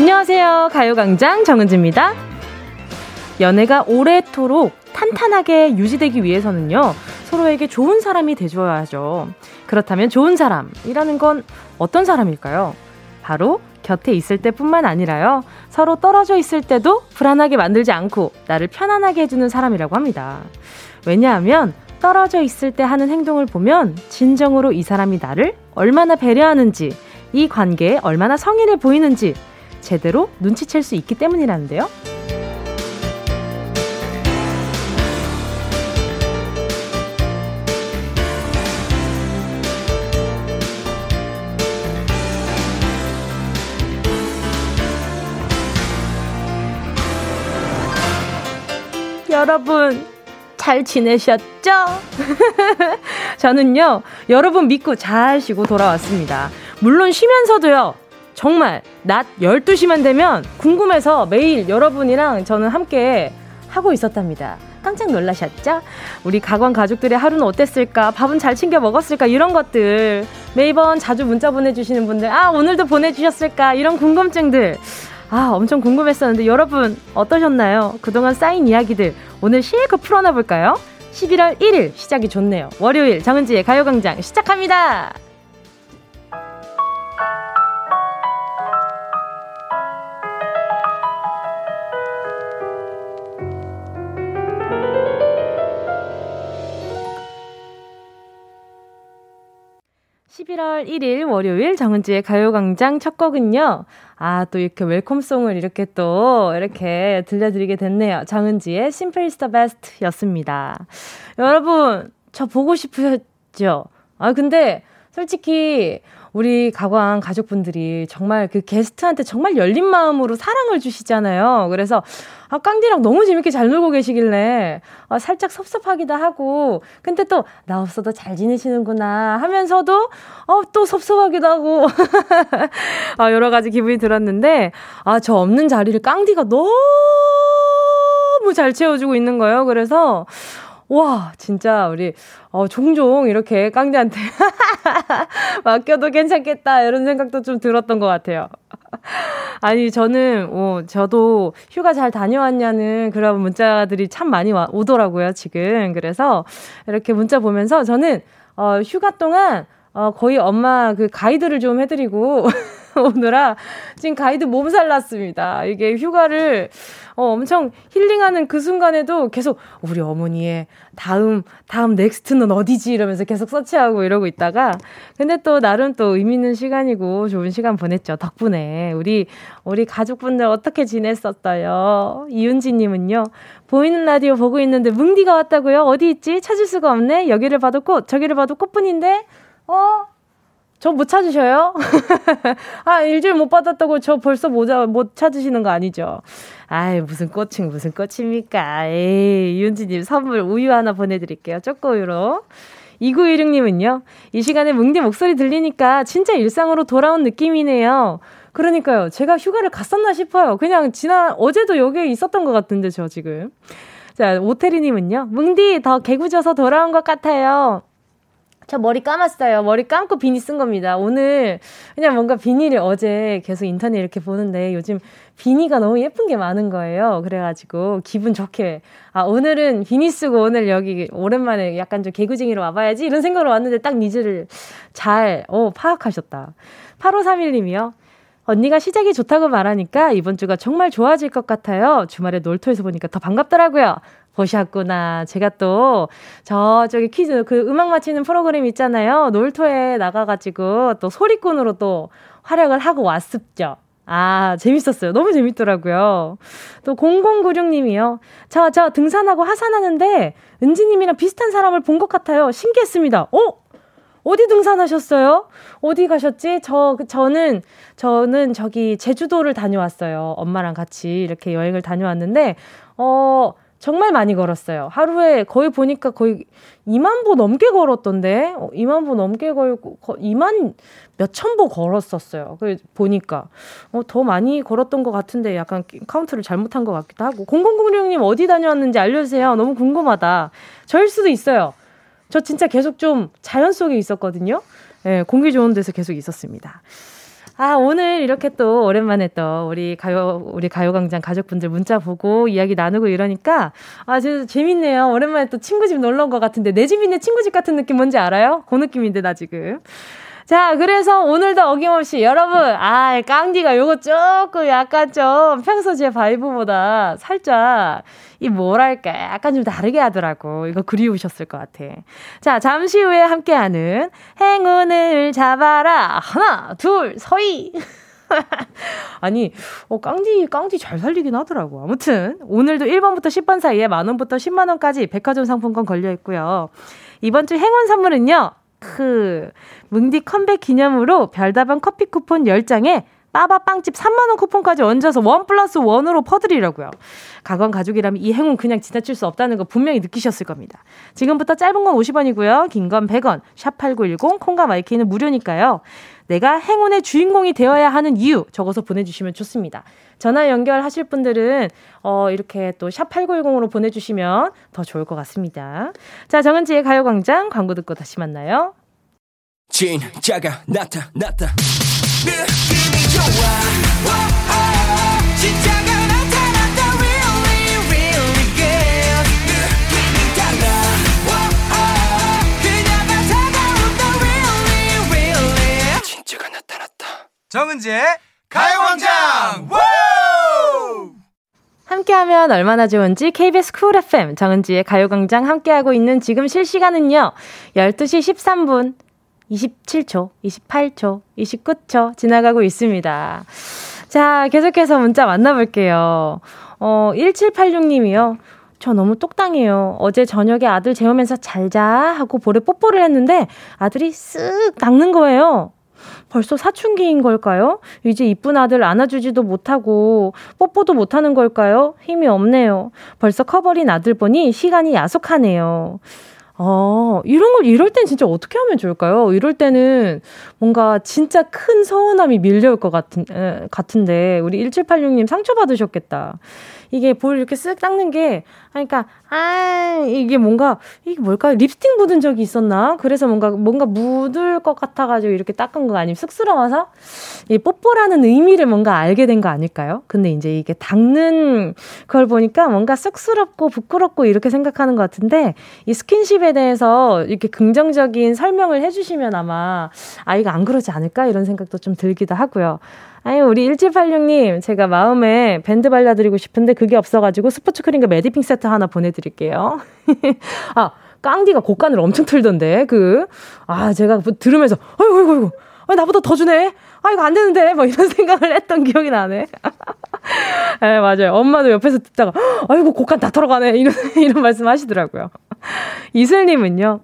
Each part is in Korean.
안녕하세요. 가요광장 정은지입니다. 연애가 오래도록 탄탄하게 유지되기 위해서는요, 서로에게 좋은 사람이 돼줘야죠. 그렇다면 좋은 사람이라는 건 어떤 사람일까요? 바로 곁에 있을 때뿐만 아니라요, 서로 떨어져 있을 때도 불안하게 만들지 않고 나를 편안하게 해주는 사람이라고 합니다. 왜냐하면 떨어져 있을 때 하는 행동을 보면 진정으로 이 사람이 나를 얼마나 배려하는지, 이 관계에 얼마나 성의를 보이는지 제대로 눈치챌 수 있기 때문이라는데요. 여러분, 잘 지내셨죠? 저는요, 여러분 믿고 잘 쉬고 돌아왔습니다. 물론 쉬면서도요, 정말 낮 12시만 되면 궁금해서 매일 여러분이랑 저는 함께 하고 있었답니다. 깜짝 놀라셨죠? 우리 가관 가족들의 하루는 어땠을까? 밥은 잘 챙겨 먹었을까? 이런 것들. 매번 자주 문자 보내주시는 분들, 아, 오늘도 보내주셨을까? 이런 궁금증들. 아, 엄청 궁금했었는데 여러분 어떠셨나요? 그동안 쌓인 이야기들 오늘 실컷 풀어놔 볼까요? 11월 1일 시작이 좋네요. 월요일 정은지의 가요광장 시작합니다. 11월 1일 월요일 정은지의 가요광장 첫 곡은요. 아, 또 이렇게 웰컴송을 이렇게 또 이렇게 들려드리게 됐네요. 정은지의 Simple is the best 였습니다. 여러분, 저 보고 싶으셨죠? 아, 근데 솔직히 우리 가광 가족분들이 정말 그 게스트한테 정말 열린 마음으로 사랑을 주시잖아요. 그래서 아, 깡디랑 너무 재밌게 잘 놀고 계시길래 아, 살짝 섭섭하기도 하고 근데 또 나 없어도 잘 지내시는구나 하면서도 어, 또 섭섭하기도 하고 아, 여러 가지 기분이 들었는데 아, 저 없는 자리를 깡디가 너무 잘 채워주고 있는 거예요. 그래서 와, 진짜 우리 어, 종종 이렇게 깡디한테 맡겨도 괜찮겠다 이런 생각도 좀 들었던 것 같아요. 아니 저는 어, 저도 휴가 잘 다녀왔냐는 그런 문자들이 참 많이 와, 오더라고요 지금. 그래서 이렇게 문자 보면서 저는 어, 휴가 동안 어, 거의 엄마 그 가이드를 좀 해드리고 오느라 지금 가이드 몸살 났습니다. 이게 휴가를 어, 엄청 힐링하는 그 순간에도 계속 우리 어머니의 다음, 다음 next는 어디지? 이러면서 계속 서치하고 이러고 있다가 근데 또 나름 또 의미 있는 시간이고 좋은 시간 보냈죠. 덕분에. 우리, 우리 가족분들 어떻게 지냈었어요? 이윤지 님은요. 보이는 라디오 보고 있는데 뭉디가 왔다고요? 어디 있지? 찾을 수가 없네? 여기를 봐도 꽃, 저기를 봐도 꽃뿐인데? 어? 저 못 찾으셔요? 아, 일주일 못 받았다고 저 벌써 못, 못 찾으시는 거 아니죠? 아이, 무슨 꽃이 무슨 꽃입니까? 에이, 윤지님 선물 우유 하나 보내드릴게요. 초코우유로. 2916님은요, 이 시간에 뭉디 목소리 들리니까 진짜 일상으로 돌아온 느낌이네요. 그러니까요, 제가 휴가를 갔었나 싶어요. 그냥 지난, 어제도 여기에 있었던 것 같은데, 저 지금. 자, 오태리님은요, 뭉디 더 개구져서 돌아온 것 같아요. 저 머리 감았어요. 머리 감고 비니 쓴 겁니다. 오늘 그냥 뭔가 비니를 어제 계속 인터넷 이렇게 보는데 요즘 비니가 너무 예쁜 게 많은 거예요. 그래가지고 기분 좋게 아 오늘은 비니 쓰고 오늘 여기 오랜만에 약간 좀 개구쟁이로 와봐야지 이런 생각으로 왔는데 딱 needs를 잘 어, 파악하셨다. 8531님이요. 언니가 시작이 좋다고 말하니까 이번 주가 정말 좋아질 것 같아요. 주말에 놀토에서 보니까 더 반갑더라고요. 보셨구나. 제가 또 저쪽에 퀴즈 그 음악 맞히는 프로그램 있잖아요. 놀토에 나가가지고 또 소리꾼으로 또 활약을 하고 왔습죠. 아, 재밌었어요. 너무 재밌더라고요. 또 0096님이요. 저, 저 등산하고 하산하는데 은지님이랑 비슷한 사람을 본 것 같아요. 신기했습니다. 어? 어디 등산하셨어요? 어디 가셨지? 저, 저는, 저는 저기 제주도를 다녀왔어요. 엄마랑 같이 이렇게 여행을 다녀왔는데, 어, 정말 많이 걸었어요. 하루에 거의 보니까 거의 2만 보 넘게 걸었던데, 어, 2만 보 넘게 걸고, 2만 몇천 보 걸었었어요. 그 보니까. 어, 더 많이 걸었던 것 같은데 약간 카운트를 잘못한 것 같기도 하고. 0006님 어디 다녀왔는지 알려주세요. 너무 궁금하다. 저일 수도 있어요. 저 진짜 계속 좀 자연 속에 있었거든요. 예, 네, 공기 좋은 데서 계속 있었습니다. 아, 오늘 이렇게 또 오랜만에 또 우리 가요, 우리 가요광장 가족분들 문자 보고 이야기 나누고 이러니까 아, 진짜 재밌네요. 오랜만에 또 친구 집 놀러 온 것 같은데 내집 있는 친구 집 같은 느낌 뭔지 알아요? 그 느낌인데, 나 지금. 자, 그래서 오늘도 어김없이 여러분, 아, 깡디가 요거 조금 약간 좀 평소 제 바이브보다 살짝 이 뭐랄까 약간 좀 다르게 하더라고. 이거 그리우셨을 것 같아. 자, 잠시 후에 함께하는 행운을 잡아라. 하나, 둘, 서희. 아니, 어, 깡디, 깡디 잘 살리긴 하더라고. 아무튼, 오늘도 1번부터 10번 사이에 만원부터 10만원까지 백화점 상품권 걸려 있고요. 이번 주 행운 선물은요, 크, 뭉디 컴백 기념으로 별다방 커피 쿠폰 10장에 빠바빵집 3만원 쿠폰까지 얹어서 one plus one으로 퍼드리려고요. 가관 가족이라면 이 행운 그냥 지나칠 수 없다는 거 분명히 느끼셨을 겁니다. 지금부터 짧은 건 50원이고요. 긴 건 100원. 샵8910 콩과 마이K는 무료니까요. 내가 행운의 주인공이 되어야 하는 이유 적어서 보내주시면 좋습니다. 전화 연결하실 분들은 어, 이렇게 또 샵 8910으로 보내주시면 더 좋을 것 같습니다. 자, 정은지의 가요광장 광고 듣고 다시 만나요. 진짜가 진짜가 나타 정은지의 가요광장. 함께하면 얼마나 좋은지 KBS 쿨 FM 정은지의 가요광장 함께하고 있는 지금 실시간은요. 12시 13분 27초, 28초, 29초 지나가고 있습니다. 자, 계속해서 문자 만나볼게요. 어, 1786님이요. 저 너무 똑당해요. 어제 저녁에 아들 재우면서 잘자 하고 볼에 뽀뽀를 했는데 아들이 쓱 낚는 거예요. 벌써 사춘기인 걸까요? 이제 이쁜 아들 안아주지도 못하고 뽀뽀도 못하는 걸까요? 힘이 없네요. 벌써 커버린 아들 보니 시간이 야속하네요. 어, 이런 걸 이럴 땐 진짜 어떻게 하면 좋을까요? 이럴 때는 뭔가 진짜 큰 서운함이 밀려올 것 같은, 에, 같은데, 우리 1786님 상처받으셨겠다. 이게 볼 이렇게 쓱 닦는 게, 그러니까, 아, 이게 뭔가, 이게 뭘까? 립스틱 묻은 적이 있었나? 그래서 뭔가, 뭔가 묻을 것 같아가지고 이렇게 닦은 거 아니면 쑥스러워서? 이 뽀뽀라는 의미를 뭔가 알게 된 거 아닐까요? 근데 이제 이게 닦는 걸 보니까 뭔가 쑥스럽고 부끄럽고 이렇게 생각하는 것 같은데, 이 스킨십에 대해서 이렇게 긍정적인 설명을 해주시면 아마 아이가 안 그러지 않을까? 이런 생각도 좀 들기도 하고요. 아니, 우리 1786님, 제가 마음에 밴드 발라드리고 싶은데 그게 없어가지고 스포츠 크림과 매디핑 세트 하나 보내드릴게요. 아, 깡디가 곡간을 엄청 틀던데, 그, 아, 제가 들으면서, 아이고, 아이고, 아이고, 아, 나보다 더 주네. 아, 이거 안 되는데. 뭐 이런 생각을 했던 기억이 나네. 네, 맞아요. 엄마도 옆에서 듣다가, 아이고, 곡간 다 털어가네. 이런, 이런 말씀 하시더라고요. 이슬님은요,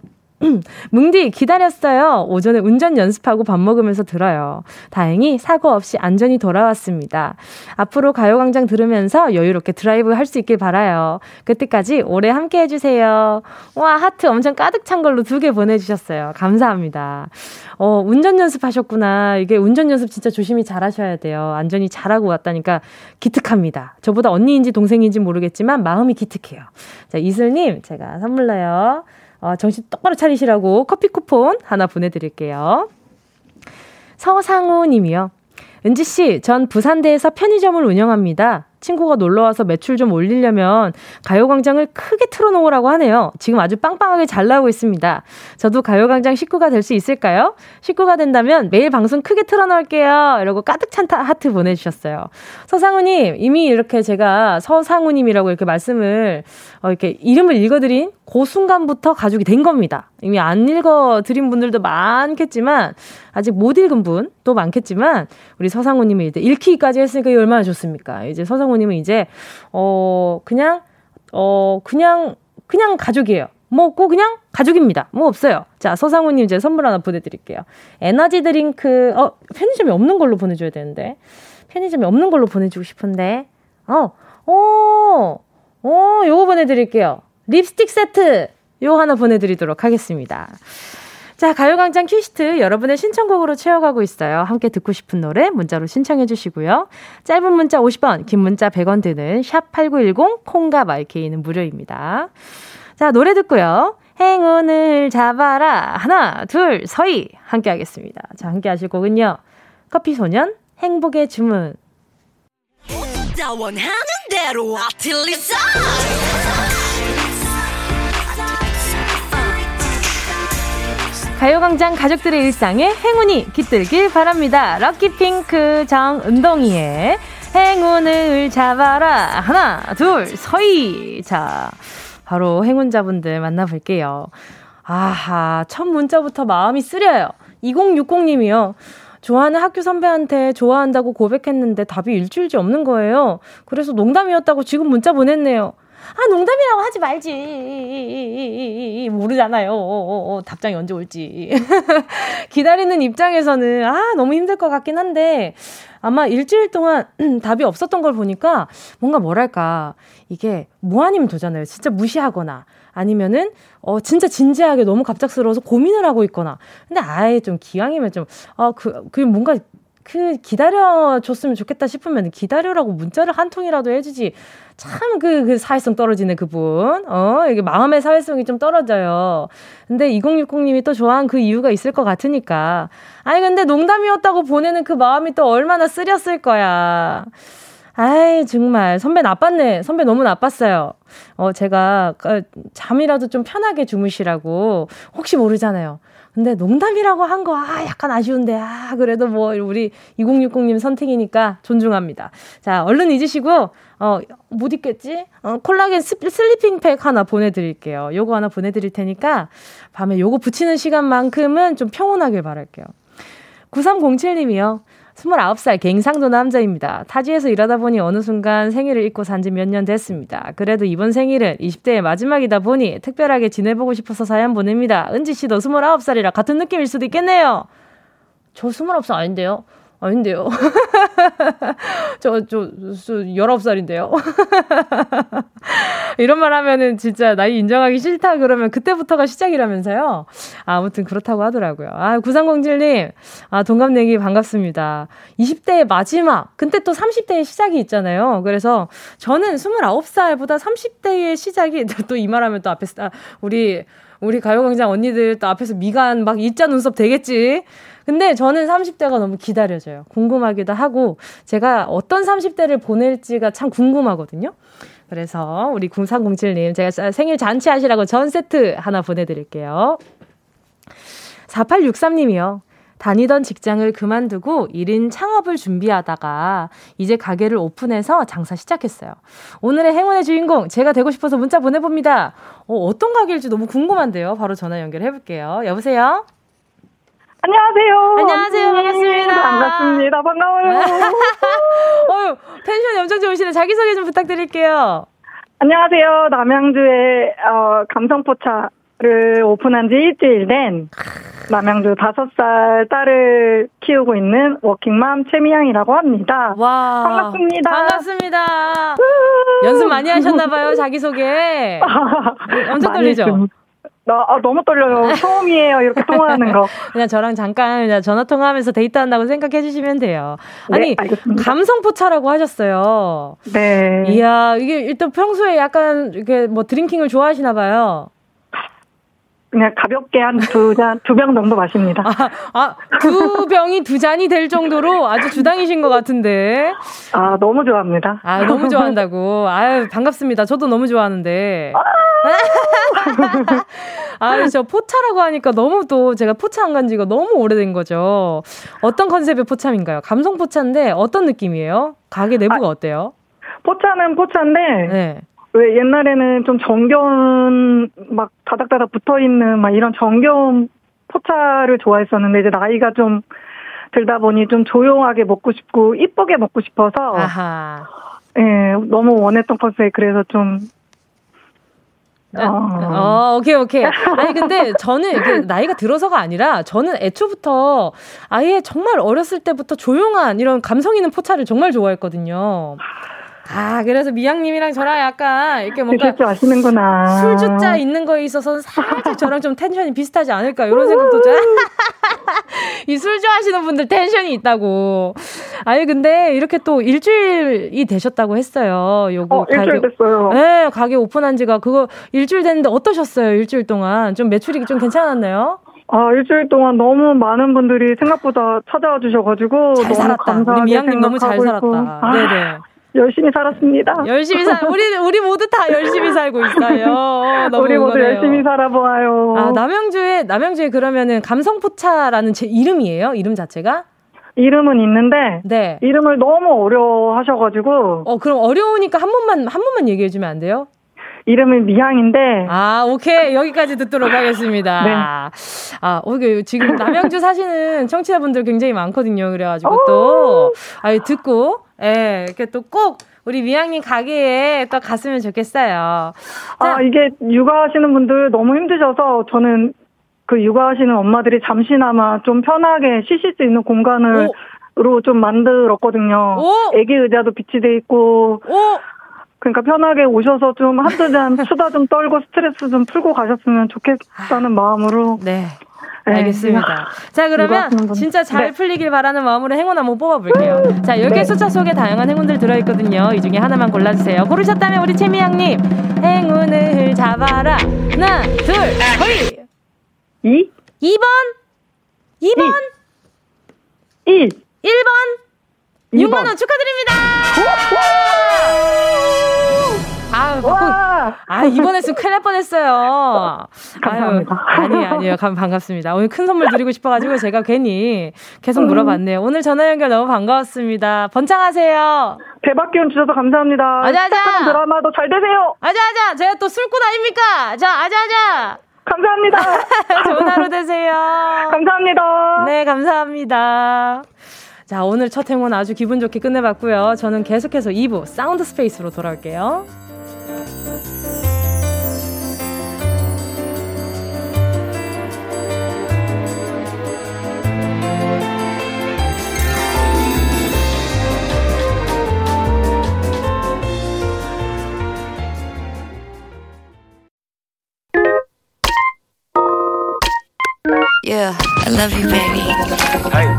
뭉디 기다렸어요. 오전에 운전 연습하고 밥 먹으면서 들어요. 다행히 사고 없이 안전히 돌아왔습니다. 앞으로 가요광장 들으면서 여유롭게 드라이브 할 수 있길 바라요. 그때까지 오래 함께 해주세요. 와 하트 엄청 가득 찬 걸로 두 개 보내주셨어요. 감사합니다. 어 운전 연습하셨구나. 이게 운전 연습 진짜 조심히 잘하셔야 돼요. 안전히 잘하고 왔다니까 기특합니다. 저보다 언니인지 동생인지 모르겠지만 마음이 기특해요. 자 이슬님 제가 선물로요. 어, 정신 똑바로 차리시라고 커피 쿠폰 하나 보내드릴게요. 서상우 님이요. 은지씨, 전 부산대에서 편의점을 운영합니다. 친구가 놀러 와서 매출 좀 올리려면 가요광장을 크게 틀어놓으라고 하네요. 지금 아주 빵빵하게 잘 나오고 있습니다. 저도 가요광장 식구가 될 수 있을까요? 식구가 된다면 매일 방송 크게 틀어놓을게요. 이러고 가득 찬 하트 보내주셨어요. 서상우님, 이미 이렇게 제가 서상우님이라고 이렇게 말씀을, 어, 이렇게 이름을 읽어드린 그 순간부터 가족이 된 겁니다. 이미 안 읽어드린 분들도 많겠지만, 아직 못 읽은 분도 많겠지만, 우리 서상우님이 이제 읽기까지 했으니까 얼마나 좋습니까? 이제 서상우님은 이제, 어, 그냥, 어, 그냥, 그냥 가족이에요. 뭐, 꼭 그냥 가족입니다. 뭐 없어요. 자, 서상우님 이제 선물 하나 보내드릴게요. 에너지 드링크, 어, 편의점이 없는 걸로 보내줘야 되는데. 편의점이 없는 걸로 보내주고 싶은데. 어, 어, 어, 요거 보내드릴게요. 립스틱 세트 요 하나 보내드리도록 하겠습니다. 자, 가요광장 퀴스트 여러분의 신청곡으로 채워가고 있어요. 함께 듣고 싶은 노래 문자로 신청해 주시고요. 짧은 문자 50원, 긴 문자 100원 드는 샵 8910 콩과 마이케이는 무료입니다. 자, 노래 듣고요. 행운을 잡아라. 하나, 둘, 서희. 함께 하겠습니다. 자, 함께 하실 곡은요. 커피소년, 행복의 주문. 가요광장 가족들의 일상에 행운이 깃들길 바랍니다. 럭키핑크 정은동이의 행운을 잡아라. 하나, 둘, 서희. 자, 바로 행운자분들 만나볼게요. 아하, 첫 문자부터 마음이 쓰려요. 2060님이요. 좋아하는 학교 선배한테 좋아한다고 고백했는데 답이 일주일째 없는 거예요. 그래서 농담이었다고 지금 문자 보냈네요. 아, 농담이라고 하지 말지. 모르잖아요. 답장이 언제 올지. 기다리는 입장에서는, 아, 너무 힘들 것 같긴 한데, 아마 일주일 동안 답이 없었던 걸 보니까 뭔가 뭐랄까, 이게 뭐 아니면 되잖아요. 진짜 무시하거나, 아니면은, 어, 진짜 진지하게 너무 갑작스러워서 고민을 하고 있거나. 근데 아예 좀 기왕이면 좀, 어, 그, 그 뭔가 그 기다려줬으면 좋겠다 싶으면 기다려라고 문자를 한 통이라도 해주지. 참 그, 그 사회성 떨어지는 그분. 어, 이게 마음의 사회성이 좀 떨어져요. 근데 2060님이 또 좋아한 그 이유가 있을 것 같으니까. 아니, 근데 농담이었다고 보내는 그 마음이 또 얼마나 쓰렸을 거야. 아이, 정말. 선배 나빴네. 선배 너무 나빴어요. 어, 제가 어, 잠이라도 좀 편하게 주무시라고. 혹시 모르잖아요. 근데 농담이라고 한 거, 아, 약간 아쉬운데, 아, 그래도 뭐, 우리 2060님 선택이니까 존중합니다. 자, 얼른 잊으시고, 어, 못 잊겠지? 어, 콜라겐 sleeping 팩 하나 보내드릴게요. 요거 하나 보내드릴 테니까, 밤에 요거 붙이는 시간만큼은 좀 평온하길 바랄게요. 9307님이요. 29살 갱상도 남자입니다. 타지에서 일하다 보니 어느 순간 생일을 잊고 산 지 몇 년 됐습니다. 그래도 이번 생일은 20대의 마지막이다 보니 특별하게 지내보고 싶어서 사연 보냅니다. 은지 씨도 29살이라 같은 느낌일 수도 있겠네요. 저 29살 아닌데요? 아닌데요. 저, 저, 저, 19살인데요. 이런 말 하면은 진짜 나이 인정하기 싫다 그러면 그때부터가 시작이라면서요. 아무튼 그렇다고 하더라고요. 아, 9307님. 아, 동갑내기 반갑습니다. 20대의 마지막. 근데 또 30대의 시작이 있잖아요. 그래서 저는 29살보다 30대의 시작이 또 이 말하면 또 앞에, 아, 우리, 우리 가요광장 언니들 또 앞에서 미간 막 일자 눈썹 되겠지? 근데 저는 30대가 너무 기다려져요. 궁금하기도 하고, 제가 어떤 30대를 보낼지가 참 궁금하거든요. 그래서 우리 0307님, 제가 생일 잔치 하시라고 전 세트 하나 보내드릴게요. 4863님이요. 다니던 직장을 그만두고 1인 창업을 준비하다가 이제 가게를 오픈해서 장사 시작했어요. 오늘의 행운의 주인공 제가 되고 싶어서 문자 보내봅니다. 어, 어떤 가게일지 너무 궁금한데요. 바로 전화 연결해 볼게요. 여보세요? 안녕하세요. 안녕하세요. 반갑습니다. 반갑습니다. 반가워요. 어유 텐션이 엄청 좋으시네. 자기소개 좀 부탁드릴게요. 안녕하세요. 남양주의 어, 감성포차를 오픈한 지 일주일 된 남양주 다섯 살 딸을 키우고 있는 워킹맘 최미양이라고 합니다. 와. 반갑습니다. 반갑습니다. 연습 많이 하셨나봐요, 자기소개. 엄청 떨리죠? 나, 아, 너무 떨려요. 처음이에요. 이렇게 통화하는 거. 그냥 저랑 잠깐 그냥 전화 통화하면서 데이트한다고 생각해 주시면 돼요. 네, 아니, 알겠습니다. 감성 포차라고 하셨어요. 네. 이야, 이게 일단 평소에 약간 이렇게 뭐 드링킹을 좋아하시나 봐요. 그냥 가볍게 한 두 잔, 두 병 정도 마십니다. 아, 아, 두 병이 두 잔이 될 정도로 아주 주당이신 것 같은데. 아, 너무 좋아합니다. 아, 너무 좋아한다고. 아유, 반갑습니다. 저도 너무 좋아하는데. 아, 저 포차라고 하니까 너무 또 제가 포차 안 간 지가 너무 오래된 거죠. 어떤 컨셉의 포차인가요? 감성 포차인데 어떤 느낌이에요? 가게 내부가 아, 어때요? 포차는 포차인데. 네. 왜 옛날에는 좀 정겨운 막 다닥다닥 붙어 있는 막 이런 정겨운 포차를 좋아했었는데 이제 나이가 좀 들다 보니 좀 조용하게 먹고 싶고 이쁘게 먹고 싶어서 아하. 예, 너무 원했던 컨셉 그래서 좀 어. 어, 오케이, 오케이. 아니, 근데 저는 나이가 들어서가 아니라 저는 애초부터 아예 정말 어렸을 때부터 조용한 이런 감성 있는 포차를 정말 좋아했거든요. 아, 그래서 미양님이랑 저랑 약간 이렇게 뭔가 줄 아시는구나. 술주자 있는 거에 있어서는 살짝 저랑 좀 텐션이 비슷하지 않을까 이런 생각도 좀. 이술 좋아하시는 분들 텐션이 있다고. 아니 근데 이렇게 또 일주일이 되셨다고 했어요. 요거 어, 가게, 일주일 됐어요. 네, 가게 오픈한 지가 그거 일주일 됐는데 어떠셨어요? 일주일 동안 좀 매출이 좀 괜찮았나요? 아, 일주일 동안 너무 많은 분들이 생각보다 찾아와 주셔가지고 잘 너무 살았다. 감사하게 우리 미양님 너무 잘 살았다. 있고. 아, 네네. 열심히 살았습니다. 열심히 살 우리 우리 모두 다 열심히 살고 있어요. 너무 우리 모두 응원해요. 열심히 살아보아요. 아 남양주에 남양주에 그러면은 감성포차라는 제 이름이에요? 이름 자체가? 이름은 있는데 네. 이름을 너무 어려워하셔가지고 어 그럼 어려우니까 한 번만 한 번만 얘기해 주면 안 돼요? 이름은 미향인데 아 오케이 여기까지 듣도록 하겠습니다. 네. 아 오케이 지금 남양주 사시는 청취자분들 굉장히 많거든요. 그래가지고 또 아, 듣고 예 이렇게 또 꼭 우리 미양님 가게에 또 갔으면 좋겠어요. 아 이게 육아하시는 분들 너무 힘드셔서 저는 그 육아하시는 엄마들이 잠시나마 좀 편하게 쉬실 수 있는 공간을 로좀 만들었거든요. 오! 애기 의자도 비치 돼 있고 오 그러니까 편하게 오셔서 좀 한두 잔 수다 좀 떨고 스트레스 좀 풀고 가셨으면 좋겠다는 마음으로 네. 네. 알겠습니다. 자, 그러면. 진짜 잘 네. 풀리길 바라는 마음으로 행운 한번 뽑아볼게요. 자, 10개 네. 숫자 속에 다양한 행운들 들어있거든요. 이 중에 하나만 골라주세요. 고르셨다면 우리 채미양님, 행운을 잡아라. 하나, 둘, 허이! 이 2번, 2번, 1 1번, 6만원 축하드립니다! 아, 이번에 쓰면 큰일 날 뻔했어요. 감사합니다. 아유, 아니에요, 아니에요. 감, 반갑습니다. 오늘 큰 선물 드리고 싶어가지고 제가 괜히 계속 음. 물어봤네요. 오늘 전화 연결 너무 반가웠습니다. 번창하세요. 대박 기운 주셔서 감사합니다. 아자아자. 드라마도 잘 되세요. 아자아자! 제가 또 술꾼 아닙니까? 자, 아자아자! 감사합니다. 좋은 하루 되세요. 감사합니다. 네, 감사합니다. 자, 오늘 첫 행운 아주 기분 좋게 끝내봤고요. 저는 계속해서 2부 사운드 스페이스로 돌아올게요. Yeah, I love you, baby.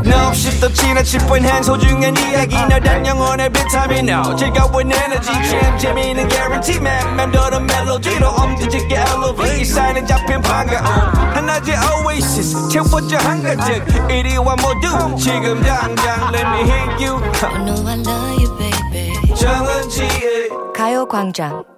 No, shift the china chip when hands hold you and 이야기 나단 영혼의 비타민 now 즐거운 에너지 참 재미있는 guarantee man 맴도는 멜로디로 엄지짓게 elevate 이 사인은 잡힌 반가움 하나의 oasis 채워져 한가득 이리와 모두 지금 당장 let me hit you I know I love you, baby. 정은지의 가요광장.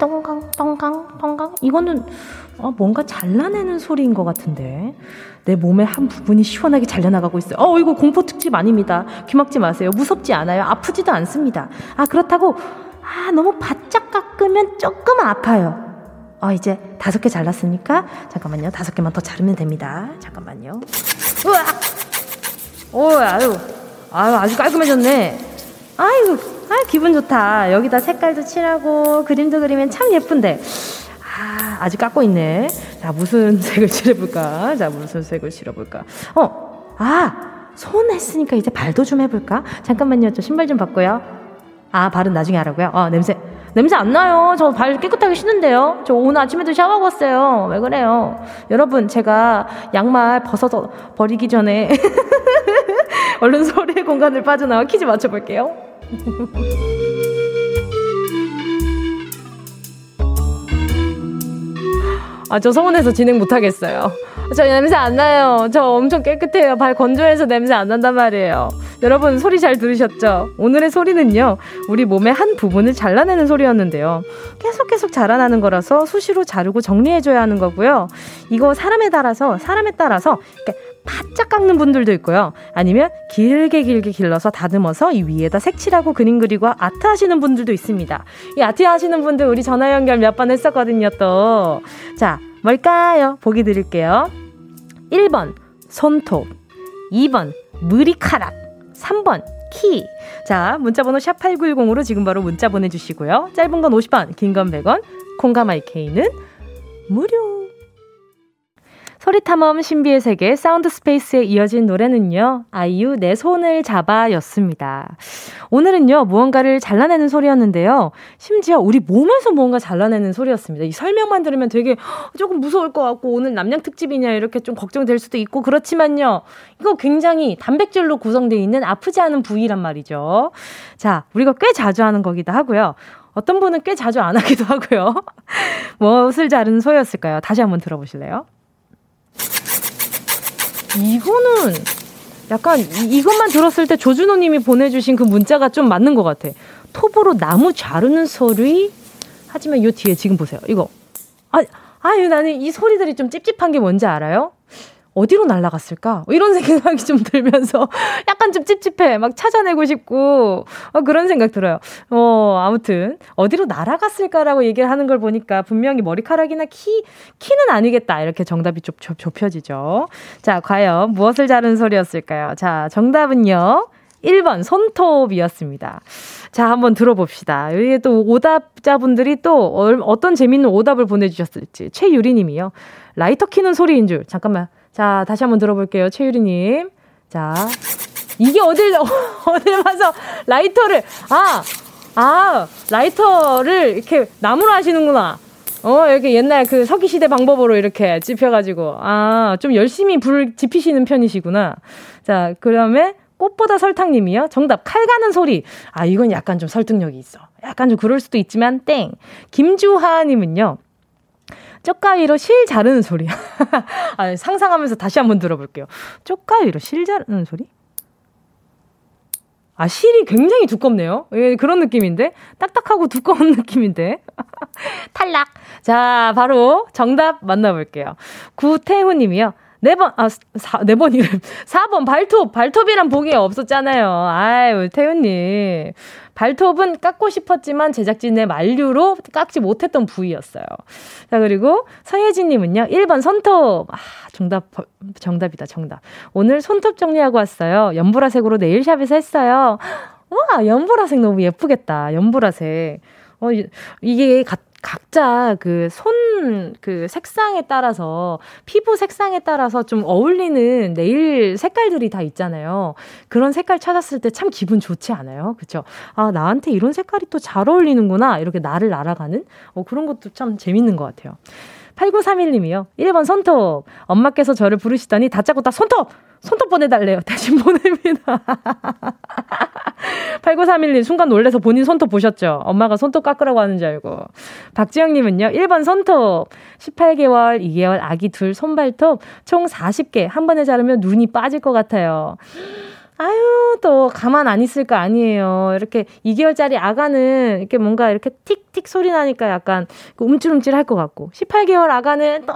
똥강 똥강 똥강 이거는 어, 뭔가 잘라내는 소리인 것 같은데 내 몸의 한 부분이 시원하게 잘려나가고 있어요. 어 이거 공포 특집 아닙니다. 귀막지 마세요. 무섭지 않아요. 아프지도 않습니다. 아 그렇다고 아 너무 바짝 깎으면 조금 아파요. 어 이제 다섯 개 잘랐으니까 잠깐만요. 다섯 개만 더 자르면 됩니다. 잠깐만요. 으악! 오 아유 아유 아주 깔끔해졌네. 아이고, 아 기분 좋다. 여기다 색깔도 칠하고 그림도 그리면 참 예쁜데. 아, 아직 깎고 있네. 자, 무슨 색을 칠해볼까? 자, 무슨 색을 칠해볼까? 어, 아, 손 했으니까 이제 발도 좀 해볼까? 잠깐만요. 저 신발 좀 바꿔요. 아, 발은 나중에 하라고요? 어, 냄새. 냄새 안 나요. 저 발 깨끗하게 신는데요. 저 오늘 아침에도 샤워하고 왔어요. 왜 그래요? 여러분, 제가 양말 벗어서 버리기 전에 얼른 소리의 공간을 빠져나와 퀴즈 맞춰볼게요. 아, 저 서운해서 진행 못하겠어요. 저 냄새 안 나요. 저 엄청 깨끗해요. 발 건조해서 냄새 안 난단 말이에요. 여러분, 소리 잘 들으셨죠? 오늘의 소리는요, 우리 몸의 한 부분을 잘라내는 소리였는데요. 계속 계속 자라나는 거라서 수시로 자르고 정리해줘야 하는 거고요. 이거 사람에 따라서, 사람에 따라서, 이렇게 바짝 깎는 분들도 있고요. 아니면 길게 길게 길러서 다듬어서 이 위에다 색칠하고 그림 그리고 아트 하시는 분들도 있습니다. 이 아트 하시는 분들 우리 전화 연결 몇 번 했었거든요, 또. 자, 뭘까요? 보기 드릴게요. 1번, 손톱. 2번, 머리카락. 3번, 키. 자, 문자번호 샵8910으로 지금 바로 문자 보내주시고요. 짧은 건 50원, 긴 건 100원, 콩과 마이케이는 무료. 소리탐험 신비의 세계 사운드 스페이스에 이어진 노래는요. 아이유 내 손을 잡아 였습니다. 오늘은요. 무언가를 잘라내는 소리였는데요. 심지어 우리 몸에서 무언가 잘라내는 소리였습니다. 이 설명만 들으면 되게 조금 무서울 것 같고 오늘 납량 특집이냐 이렇게 좀 걱정될 수도 있고 그렇지만요. 이거 굉장히 단백질로 구성되어 있는 아프지 않은 부위란 말이죠. 자, 우리가 꽤 자주 하는 거기도 하고요. 어떤 분은 꽤 자주 안 하기도 하고요. 무엇을 자르는 소리였을까요? 다시 한번 들어보실래요? 이거는 약간 이, 것만 들었을 때 조준호 님이 보내주신 그 문자가 좀 맞는 것 같아. 톱으로 나무 자르는 소리? 하지만 요 뒤에 지금 보세요. 이거. 아, 아유, 나는 이 소리들이 좀 찝찝한 게 뭔지 알아요? 어디로 날아갔을까? 뭐 이런 생각이 좀 들면서 약간 좀 찝찝해. 막 찾아내고 싶고 어, 그런 생각 들어요. 어, 아무튼 어디로 날아갔을까라고 얘기를 하는 걸 보니까 분명히 머리카락이나 키 키는 아니겠다. 이렇게 정답이 좀 좁혀지죠. 자, 과연 무엇을 자른 소리였을까요? 자, 정답은요. 1번 손톱이었습니다. 자, 한번 들어봅시다. 여기에 또 오답자분들이 또 어떤 재밌는 오답을 보내주셨을지. 최유리 님이요. 라이터 키는 소리인 줄. 잠깐만. 자, 다시 한번 들어볼게요. 최유리님. 자, 이게 어딜, 어딜 봐서 라이터를, 아, 아, 라이터를 이렇게 나무로 하시는구나. 어, 이렇게 옛날 그 석기시대 방법으로 이렇게 찝혀가지고. 아, 좀 열심히 불 지피시는 편이시구나. 자, 그 다음에 꽃보다 설탕님이요. 정답, 칼 가는 소리. 아, 이건 약간 좀 설득력이 있어. 약간 좀 그럴 수도 있지만, 땡. 김주하님은요. 쪽가위로 실 자르는 소리. 아, 상상하면서 다시 한번 들어볼게요. 쪽가위로 실 자르는 소리? 아, 실이 굉장히 두껍네요. 예, 그런 느낌인데? 딱딱하고 두꺼운 느낌인데? 탈락. 자, 바로 정답 만나볼게요. 구태훈 님이요. 네 번, 아, 사, 네번 이름. 4번, 발톱. 발톱이란 보기에 없었잖아요. 아유, 태훈님. 발톱은 깎고 싶었지만 제작진의 만류로 깎지 못했던 부위였어요. 자, 그리고 서예진님은요, 1번 손톱. 아, 정답, 정답이다, 정답. 오늘 손톱 정리하고 왔어요. 연보라색으로 네일샵에서 했어요. 와, 연보라색 너무 예쁘겠다. 연보라색. 어, 이게 각자 그 손, 그 색상에 따라서, 피부 색상에 따라서 좀 어울리는 네일 색깔들이 다 있잖아요. 그런 색깔 찾았을 때 참 기분 좋지 않아요? 그쵸? 아, 나한테 이런 색깔이 또 잘 어울리는구나. 이렇게 나를 날아가는? 어, 그런 것도 참 재밌는 것 같아요. 8931님이요. 1번 손톱. 엄마께서 저를 부르시더니 다짜고 다 손톱! 손톱 보내달래요. 대신 보냅니다. 8931님 순간 놀래서 본인 손톱 보셨죠? 엄마가 손톱 깎으라고 하는 줄 알고. 박지영님은요. 1번 손톱. 18개월, 2개월 아기 둘 손발톱 총 40개. 한 번에 자르면 눈이 빠질 것 같아요. 아유, 또 가만 안 있을 거 아니에요. 이렇게 2개월짜리 아가는 이렇게 뭔가 이렇게 틱틱 소리 나니까 약간 그 움찔움찔 할 것 같고, 18개월 아가는 또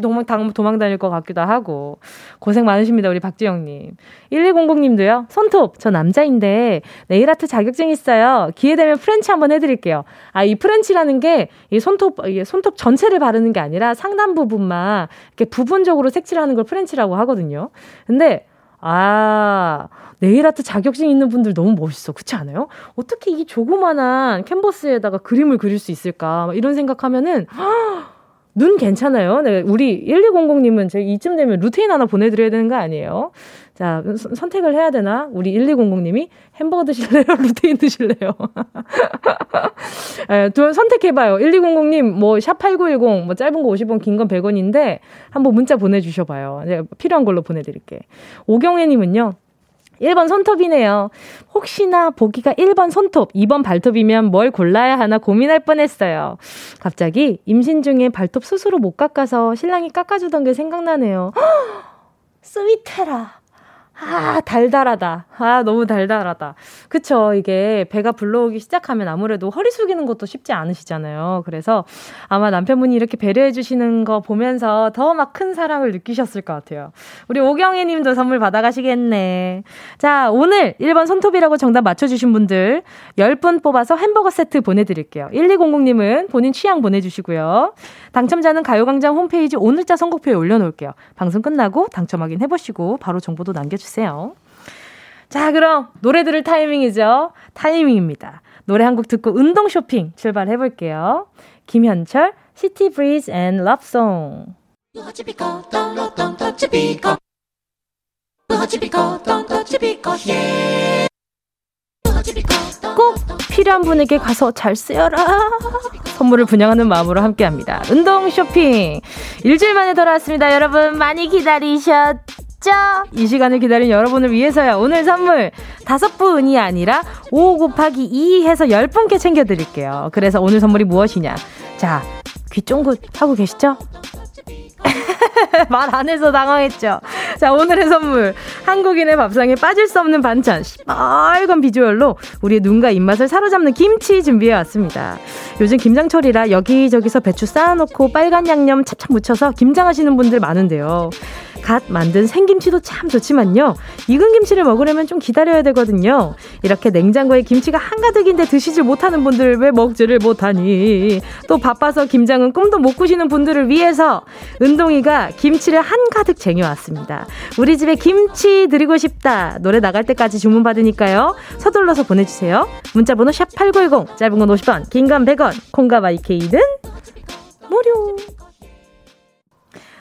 도망, 도망 다닐 것 같기도 하고, 고생 많으십니다, 우리 박지영님. 1100님도요, 손톱, 저 남자인데 네일 아트 자격증 있어요. 기회 되면 French 한번 해드릴게요. 아, 이 French라는 게 이 손톱, 이게 손톱 전체를 바르는 게 아니라 상단 부분만 이렇게 부분적으로 색칠하는 걸 French라고 하거든요. 근데 아, 네일아트 자격증 있는 분들 너무 멋있어. 그렇지 않아요? 어떻게 이 조그만한 캔버스에다가 그림을 그릴 수 있을까? 이런 생각하면은, 눈 괜찮아요. 네, 우리 1200님은 제 이쯤 되면 루테인 하나 보내드려야 되는 거 아니에요? 자, 선택을 해야 되나? 우리 1200님이 햄버거 드실래요? 루테인 드실래요? 예, 선택해봐요. 1200님, 뭐, 샵8910, 뭐, 짧은 거 50원, 긴 건 100원인데, 한번 문자 보내주셔봐요. 필요한 걸로 보내드릴게. 오경애님은요, 1번 손톱이네요. 혹시나 보기가 1번 손톱, 2번 발톱이면 뭘 골라야 하나 고민할 뻔했어요. 갑자기 임신 중에 발톱 스스로 못 깎아서 신랑이 깎아주던 게 생각나네요. 스위테라. 아, 달달하다. 아, 너무 달달하다. 그쵸. 이게 배가 불러오기 시작하면 아무래도 허리 숙이는 것도 쉽지 않으시잖아요. 그래서 아마 남편분이 이렇게 배려해주시는 거 보면서 더 막 큰 사랑을 느끼셨을 것 같아요. 우리 오경희 님도 선물 받아가시겠네. 자, 오늘 1번 손톱이라고 정답 맞춰주신 분들 10분 뽑아서 햄버거 세트 보내드릴게요. 1200님은 본인 취향 보내주시고요. 당첨자는 가요광장 홈페이지 오늘자 선곡표에 올려놓을게요. 방송 끝나고 당첨 확인해보시고 바로 정보도 남겨주세요. 자, 그럼 노래 들을 타이밍이죠. 타이밍입니다. 노래 한 곡 듣고 운동 쇼핑 출발해 볼게요. 김현철, City Breeze and Love Song. 꼭 필요한 분에게 가서 잘 쓰여라. 선물을 분양하는 마음으로 함께 합니다. 운동 쇼핑. 일주일 만에 돌아왔습니다. 여러분, 많이 기다리셨 죠? 이 시간을 기다린 여러분을 위해서요. 오늘 선물 다섯 분이 아니라 5 곱하기 2 해서 10분께 챙겨드릴게요. 그래서 오늘 선물이 무엇이냐. 자, 귀 쫑긋 하고 계시죠? 말 안 해서 당황했죠. 자, 오늘의 선물. 한국인의 밥상에 빠질 수 없는 반찬. 빨간 비주얼로 우리의 눈과 입맛을 사로잡는 김치 준비해 왔습니다. 요즘 김장철이라 여기저기서 배추 쌓아놓고 빨간 양념 찹찹 묻혀서 김장하시는 분들 많은데요. 갓 만든 생김치도 참 좋지만요. 익은 김치를 먹으려면 좀 기다려야 되거든요. 이렇게 냉장고에 김치가 한가득인데 드시질 못하는 분들 왜 먹지를 못하니? 또 바빠서 김장은 꿈도 못 꾸시는 분들을 위해서 은동이가 김치를 한가득 쟁여왔습니다. 우리 집에 김치 드리고 싶다. 노래 나갈 때까지 주문 받으니까요. 서둘러서 보내주세요. 문자번호 샵 8910 짧은 건 50원 긴 건 100원 콩과 마이케이는 무료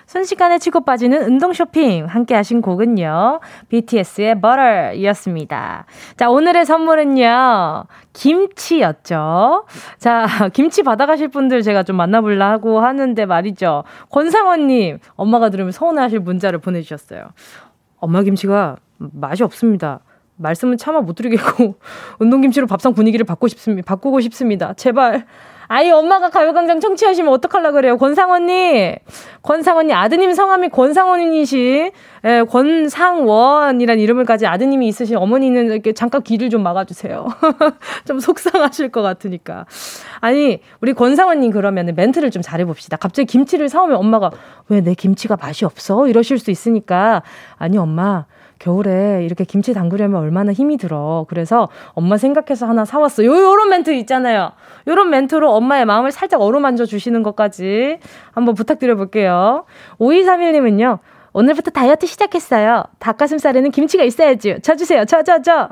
순식간에 치고 빠지는 운동 쇼핑 함께 하신 곡은요. BTS의 Butter이었습니다. 자, 오늘의 선물은요. 김치였죠. 자, 김치 받아가실 분들 제가 좀 만나볼라 하고 하는데 말이죠. 권상원님, 엄마가 들으면 서운해하실 문자를 보내주셨어요. 엄마 김치가 맛이 없습니다. 말씀은 차마 못 드리겠고, 운동김치로 밥상 분위기를 바꾸고 싶습니다. 바꾸고 싶습니다. 제발. 아이 엄마가 가요광장 청취하시면 어떡하려 그래요. 권상원님. 권상원님 아드님 성함이 권상원이시. 예, 권상원이란 이름을까지 아드님이 있으신 어머니는 이렇게 잠깐 귀를 좀 막아주세요. 좀 속상하실 것 같으니까. 아니 우리 권상원님 그러면 멘트를 좀 잘해봅시다. 갑자기 김치를 사오면 엄마가 왜 내 김치가 맛이 없어? 이러실 수 있으니까 아니 엄마 겨울에 이렇게 김치 담그려면 얼마나 힘이 들어. 그래서 엄마 생각해서 하나 사왔어. 요, 요런 멘트 있잖아요. 요런 멘트로 엄마의 마음을 살짝 어루만져 주시는 것까지 한번 부탁드려 볼게요. 5231님은요. 오늘부터 다이어트 시작했어요. 닭가슴살에는 김치가 있어야지. 쳐주세요. 쳐, 쳐, 쳐.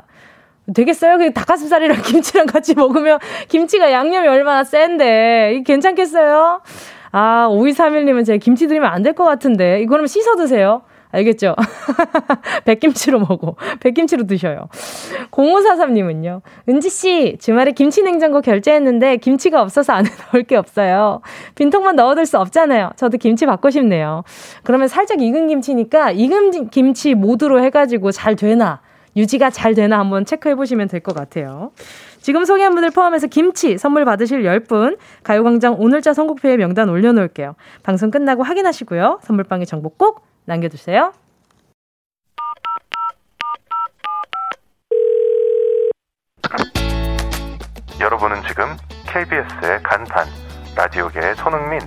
되겠어요? 그 닭가슴살이랑 김치랑 같이 먹으면 김치가 양념이 얼마나 센데. 괜찮겠어요? 아, 5231님은 제가 김치 드리면 안 될 것 같은데. 이거는 씻어 드세요. 알겠죠? 백김치로 먹어. 백김치로 드셔요. 0543님은요. 은지씨, 주말에 김치 냉장고 결제했는데 김치가 없어서 안에 넣을 게 없어요. 빈통만 넣어둘 수 없잖아요. 저도 김치 받고 싶네요. 그러면 살짝 익은 김치니까 익은 김치 모드로 해가지고 잘 되나, 유지가 잘 되나 한번 체크해 보시면 될 것 같아요. 지금 소개한 분들 포함해서 김치 선물 받으실 10분 가요광장 오늘자 선곡표에 명단 올려놓을게요. 방송 끝나고 확인하시고요. 선물방에 정보 꼭 남겨주세요. 여러분은 지금 KBS의 간판, 라디오계의 손흥민,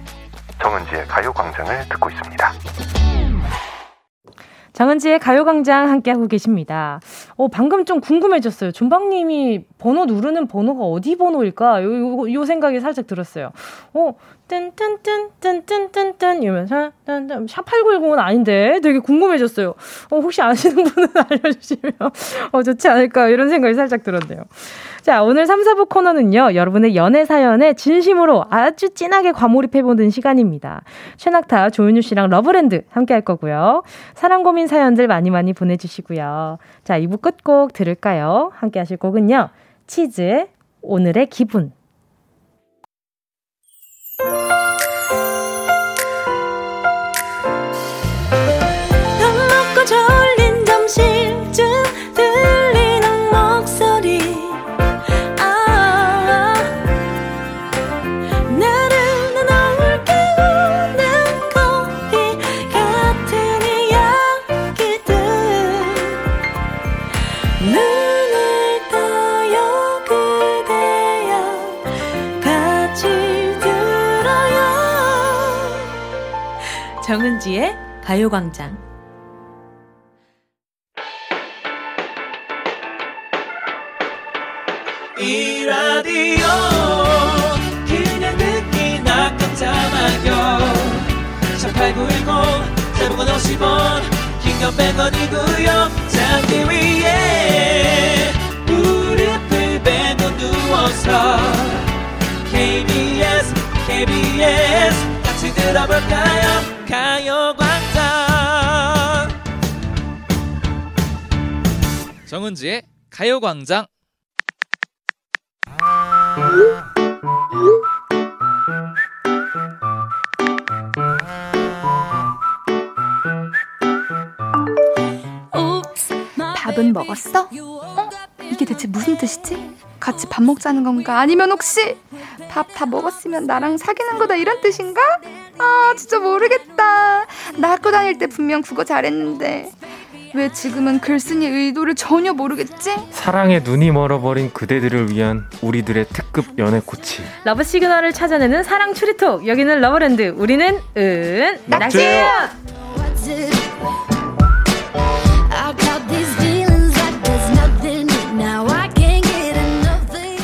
정은지의 가요광장을 듣고 있습니다. 정은지의 가요광장 함께하고 계십니다. 어, 방금 좀 궁금해졌어요. 준방님이 번호 누르는 번호가 어디 번호일까? 요, 요, 요 생각이 살짝 들었어요. 어, 뜬뜬뜬뜬뜬뜬뜬 이러면서 샵8910은 아닌데 되게 궁금해졌어요. 어, 혹시 아시는 분은 알려주시면 어, 좋지 않을까 이런 생각이 살짝 들었네요. 자, 오늘 3, 4부 코너는요. 여러분의 연애 사연에 진심으로 아주 진하게 과몰입해보는 시간입니다. 최낙타, 조윤유 씨랑 러브랜드 함께 할 거고요. 사랑 고민 사연들 많이 많이 보내주시고요. 자, 2부 끝곡 들을까요? 함께 하실 곡은요. 치즈의 오늘의 기분. 정은지의 가요광장. 이 라디오 그냥 듣기나 깜짝마요 18910 대목원 50원 긴건 100원이고요 잠기 위에 무릎을 베고 누워서 KBS KBS 들어볼까요 가요광장 정은지의 가요광장 밥은 먹었어? 어? 이게 대체 무슨 뜻이지? 같이 밥 먹자는 건가? 아니면 혹시 밥 다 먹었으면 나랑 사귀는 거다 이런 뜻인가? 아 진짜 모르겠다. 나 학교 다닐 때 분명 국어 잘했는데 왜 지금은 글쓴이 의도를 전혀 모르겠지? 사랑에 눈이 멀어버린 그대들을 위한 우리들의 특급 연애 코치. love signal을 찾아내는 사랑 추리톡. 여기는 러브랜드. 우리는 은 낙지예요.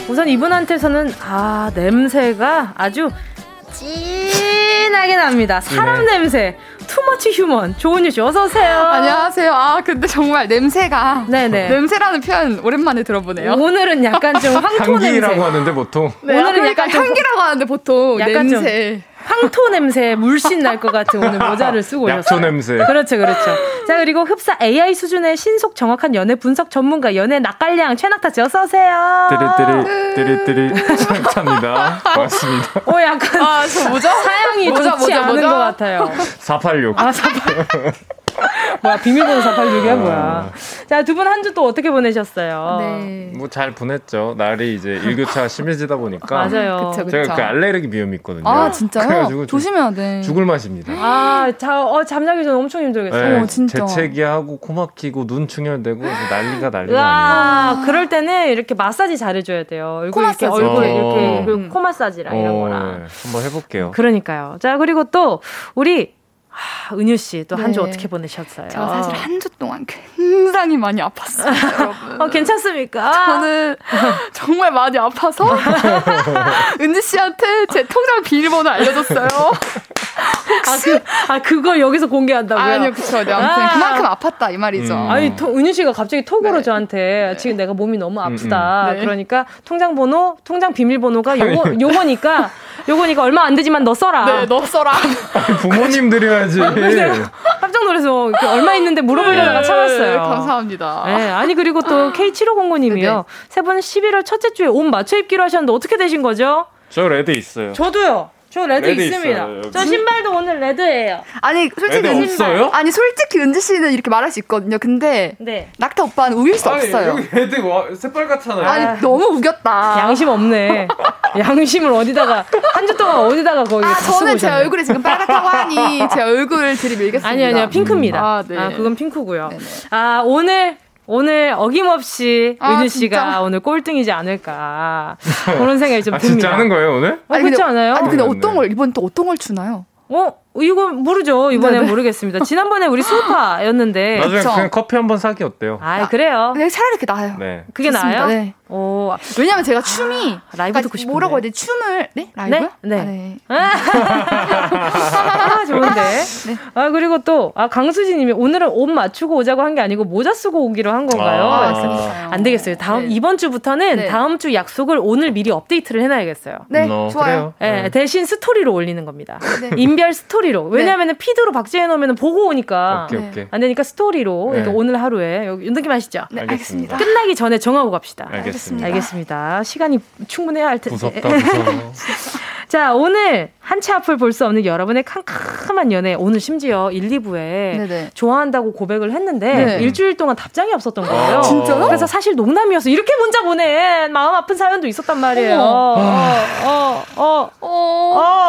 우선 이분한테서는 아 냄새가 아주 진 하게 납니다. 사람 네. 냄새. 투머치 휴먼. 조은유 씨 어서 오세요. 안녕하세요. 아 근데 정말 냄새가 네네. 냄새라는 표현 오랜만에 들어보네요. 오늘은 약간 좀 황토 향기라고 냄새. 하는데 보통 네, 오늘은 그러니까 약간 좀 향기라고 하는데 보통 약간 좀 냄새. 황토 냄새 물씬 날 것 같은 오늘 모자를 쓰고 약초 오셨어요. 냄새. 그렇죠, 그렇죠. 자 그리고 흡사 AI 수준의 신속 정확한 연애 분석 전문가 연애 낙갈량 최낙타 씨 어서 오세요. 띠리띠리 띠리띠리 창차입니다. 고맙습니다. 오 약간 아, 저 뭐죠? 사양이 뭐죠, 좋지 뭐죠, 않은 뭐죠? 것 같아요. 486. 아, 사팔. 뭐야, 비밀번호 486이야, 뭐야. 자, 두 분 한 주 또 어떻게 보내셨어요? 네. 뭐 잘 보냈죠. 날이 이제 일교차가 심해지다 보니까 맞아요. 그쵸, 그쵸. 제가 그 알레르기 비염이 있거든요. 아 진짜요? 조심해야 돼. 죽을 맛입니다. 아, 자, 어, 잠자기 전에 엄청 힘들겠어요. 네, 어, 진짜. 재채기하고 코 막히고 눈 충혈되고 난리가 난리가 아니에요. 으아, 그럴 때는 이렇게 마사지 잘해줘야 돼요. 얼굴 코 이렇게 마사지. 어. 이렇게 그리고 코 마사지랑 이런 어, 거랑. 네, 한번 해볼게요. 그러니까요. 자, 그리고 또 우리 아, 은유 씨또 한주 네. 어떻게 보내셨어요? 제가 사실 한 주 동안 굉장히 많이 아팠어요, 여러분. 어, 괜찮습니까? 저는 정말 많이 아파서 은지 씨한테 제 통장 비밀번호 알려줬어요. 아, 그, 아, 그걸 여기서 공개한다고요? 아니요, 그쵸. 네, 아무튼 아. 그만큼 아팠다 이 말이죠. 음. 아니, 토, 은유 씨가 갑자기 톡으로 네. 저한테 지금 내가 몸이 너무 아프다. 네. 그러니까 통장 번호, 통장 비밀번호가 요거, 요거니까, 요거니까 얼마 안 되지만 너 써라. 네, 너 써라. 부모님 드려야지. 깜짝 놀라서 이렇게 얼마 있는데 물어보려다가 네, 참았어요. 감사합니다. 네, 아니 그리고 또 K7509님이요. 네네. 세분 11월 첫째 주에 옷 맞춰 입기로 하셨는데 어떻게 되신 거죠? 저 red 있어요. 저도요. 저 red, red 있습니다. 있어요, 여기. 저 신발도 오늘 red예요. 아니, 솔직히 red 은지 없어요? 아니, 솔직히 은지 씨는 이렇게 말할 수 있거든요. 근데 네. 낙타 오빠는 우길 수 없어요. red 새빨갛잖아요. 아니, 너무 우겼다. 양심 없네. 양심을 어디다가 한 주 동안 어디다가 거기 아, 다 쓰고 저는 제. 얼굴이 지금 빨갛다고 하니 제 얼굴을 들이밀겠습니다. 아니 아니요 핑크입니다. 아, 아, 네. 그건 핑크고요. 네네. 아 오늘 오늘 어김없이 아, 은유 씨가 진짜? 오늘 꼴등이지 않을까 그런 생각이 좀 아, 듭니다. 진짜 하는 거예요 오늘? 어, 그렇지 않아요? 아니, 근데 모르겠네. 어떤 걸, 이번 또 어떤 걸 주나요? 어 이거 모르죠. 이번엔 네네. 모르겠습니다. 지난번에 우리 수우파였는데. 나중에 그쵸. 그냥 커피 한번 사기 어때요? 아 그래요. 네, 차라리 그게 나아요. 네. 그게 좋습니다. 나아요? 네. 오, 왜냐면 제가 춤이 라이브 그러니까 듣고 싶은데. 뭐라고 해야 돼? 춤을 네? 라이브요? 네? 네. 아, 네. 아, 좋은데. 아, 그리고 또, 아, 강수진 님이 오늘은 옷 맞추고 오자고 한 게 아니고 모자 쓰고 오기로 한 건가요? 아. 그래서 안 되겠어요. 다음, 네. 이번 주부터는 네. 다음 주 약속을 오늘 미리 업데이트를 해 놔야겠어요. 네, 어, 좋아요. 예, 네. 대신 스토리로 올리는 겁니다. 네. 인별 스토리 로. 왜냐면은 feed로 박제해 놓으면 보고 오니까. 오케이 네. 오케이. 안 되니까 스토리로. 네. 이렇게 오늘 하루에. 여기 느낌 아시죠? 네, 알겠습니다. 알겠습니다. 끝나기 전에 정하고 갑시다. 알겠습니다. 알겠습니다. 시간이 충분해야 할 텐데. 무섭다 무서워. 자, 오늘 한치 앞을 볼 수 없는 여러분의 캄캄한 연애. 오늘 심지어 1, 2부에 네네. 좋아한다고 고백을 했는데 네. 일주일 동안 답장이 없었던 거예요. 아, 진짜요? 그래서 사실 농담이어서 이렇게 문자 보낸 마음 아픈 사연도 있었단 말이에요. 어, 어, 어, 어,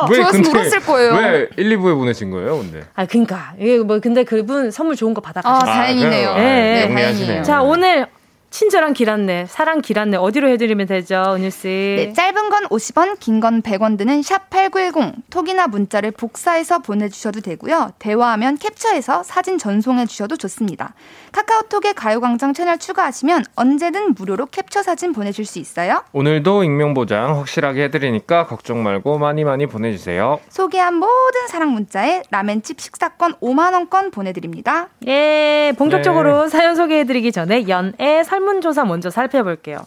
어. 왜 저였으면 근데 울었을 거예요. 왜 1, 2부에 보내신 거예요, 근데? 아, 그니까. 이게 뭐, 근데 그분 선물 좋은 거 아, 받아가셨어요. 다행이네요. 네, 영리하시네요. 다행이에요. 자, 오늘 친절한 길 안내, 사랑 길 안내 어디로 해드리면 되죠, 은유 씨? 네, 짧은 건 50원, 긴 건 100원 드는 샵 #8910 톡이나 문자를 복사해서 보내주셔도 되고요. 대화하면 캡처해서 사진 전송해 주셔도 좋습니다. 카카오톡에 가요광장 채널 추가하시면 언제든 무료로 캡처 사진 보내줄 수 있어요. 오늘도 익명 보장 확실하게 해드리니까 걱정 말고 많이 많이 보내주세요. 소개한 모든 사랑 문자에 라멘집 식사권 5만 원권 보내드립니다. 예, 본격적으로 사연 소개해드리기 전에 연애 설문조사 먼저 살펴볼게요.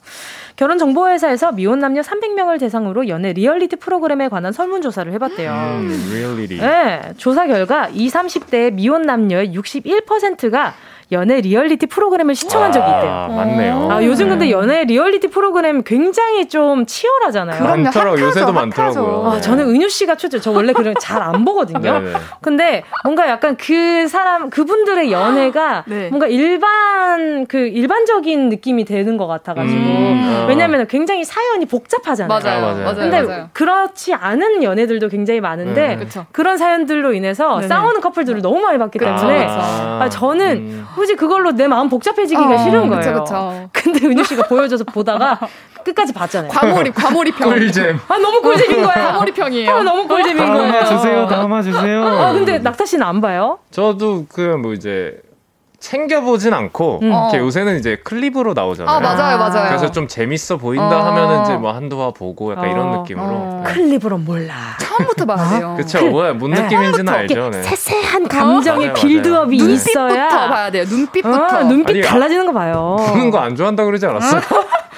결혼정보회사에서 미혼 남녀 300명을 대상으로 연애 리얼리티 프로그램에 관한 설문조사를 해봤대요. 음, 리얼리티. 네, 조사 결과 20, 30대 미혼 남녀의 61%가 연애 리얼리티 프로그램을 시청한 적이 있대요. 아, 맞네요. 아, 요즘 근데 네. 연애 리얼리티 프로그램 굉장히 좀 치열하잖아요. 많더라고요. 요새도 많더라고요. 아, 저는 은유 씨가 최죠. 저 원래 그런 잘 안 보거든요. 네네. 근데 뭔가 약간 그 사람 그분들의 연애가 네. 뭔가 일반 그 일반적인 느낌이 되는 것 같아가지고 음. 왜냐하면 굉장히 사연이 복잡하잖아요. 맞아요. 맞아요. 맞아요. 근데 맞아요. 그렇지 않은 연애들도 굉장히 많은데 네. 그쵸. 그런 사연들로 인해서 네네. 싸우는 커플들을 너무 많이 봤기 때문에. 아, 저는 음. 굳이 그걸로 내 마음 복잡해지기가 어, 싫은 거예요. 그쵸, 그쵸. 근데 은유 씨가 보여줘서 보다가 끝까지 봤잖아요. 과몰입, 과몰입형. 꿀잼. 아 너무 꿀잼인 거야. 과몰입형이에요. 아, 너무 꿀잼인 거예요. 담아주세요, 담아주세요. 아 근데 낙타 씨는 안 봐요? 저도 그 뭐 이제 챙겨보진 않고 음. 이렇게 어. 요새는 이제 클립으로 나오잖아요. 아, 맞아요, 맞아요. 그래서 좀 재밌어 보인다 어. 하면은 이제 뭐 한두 화 보고 약간 어. 이런 느낌으로. 어. 네. 클립으로 몰라. 처음부터 봐야 돼요. 그쵸. 뭐야, 뭔 네. 느낌인지는 알죠. 이렇게 네. 세세한 감정의 맞아요, build-up이. 있어야 눈빛부터 봐야 돼요. 눈빛부터. 어, 눈빛 아니, 달라지는 거 봐요. 보는 거 안 좋아한다 그러지 않았어?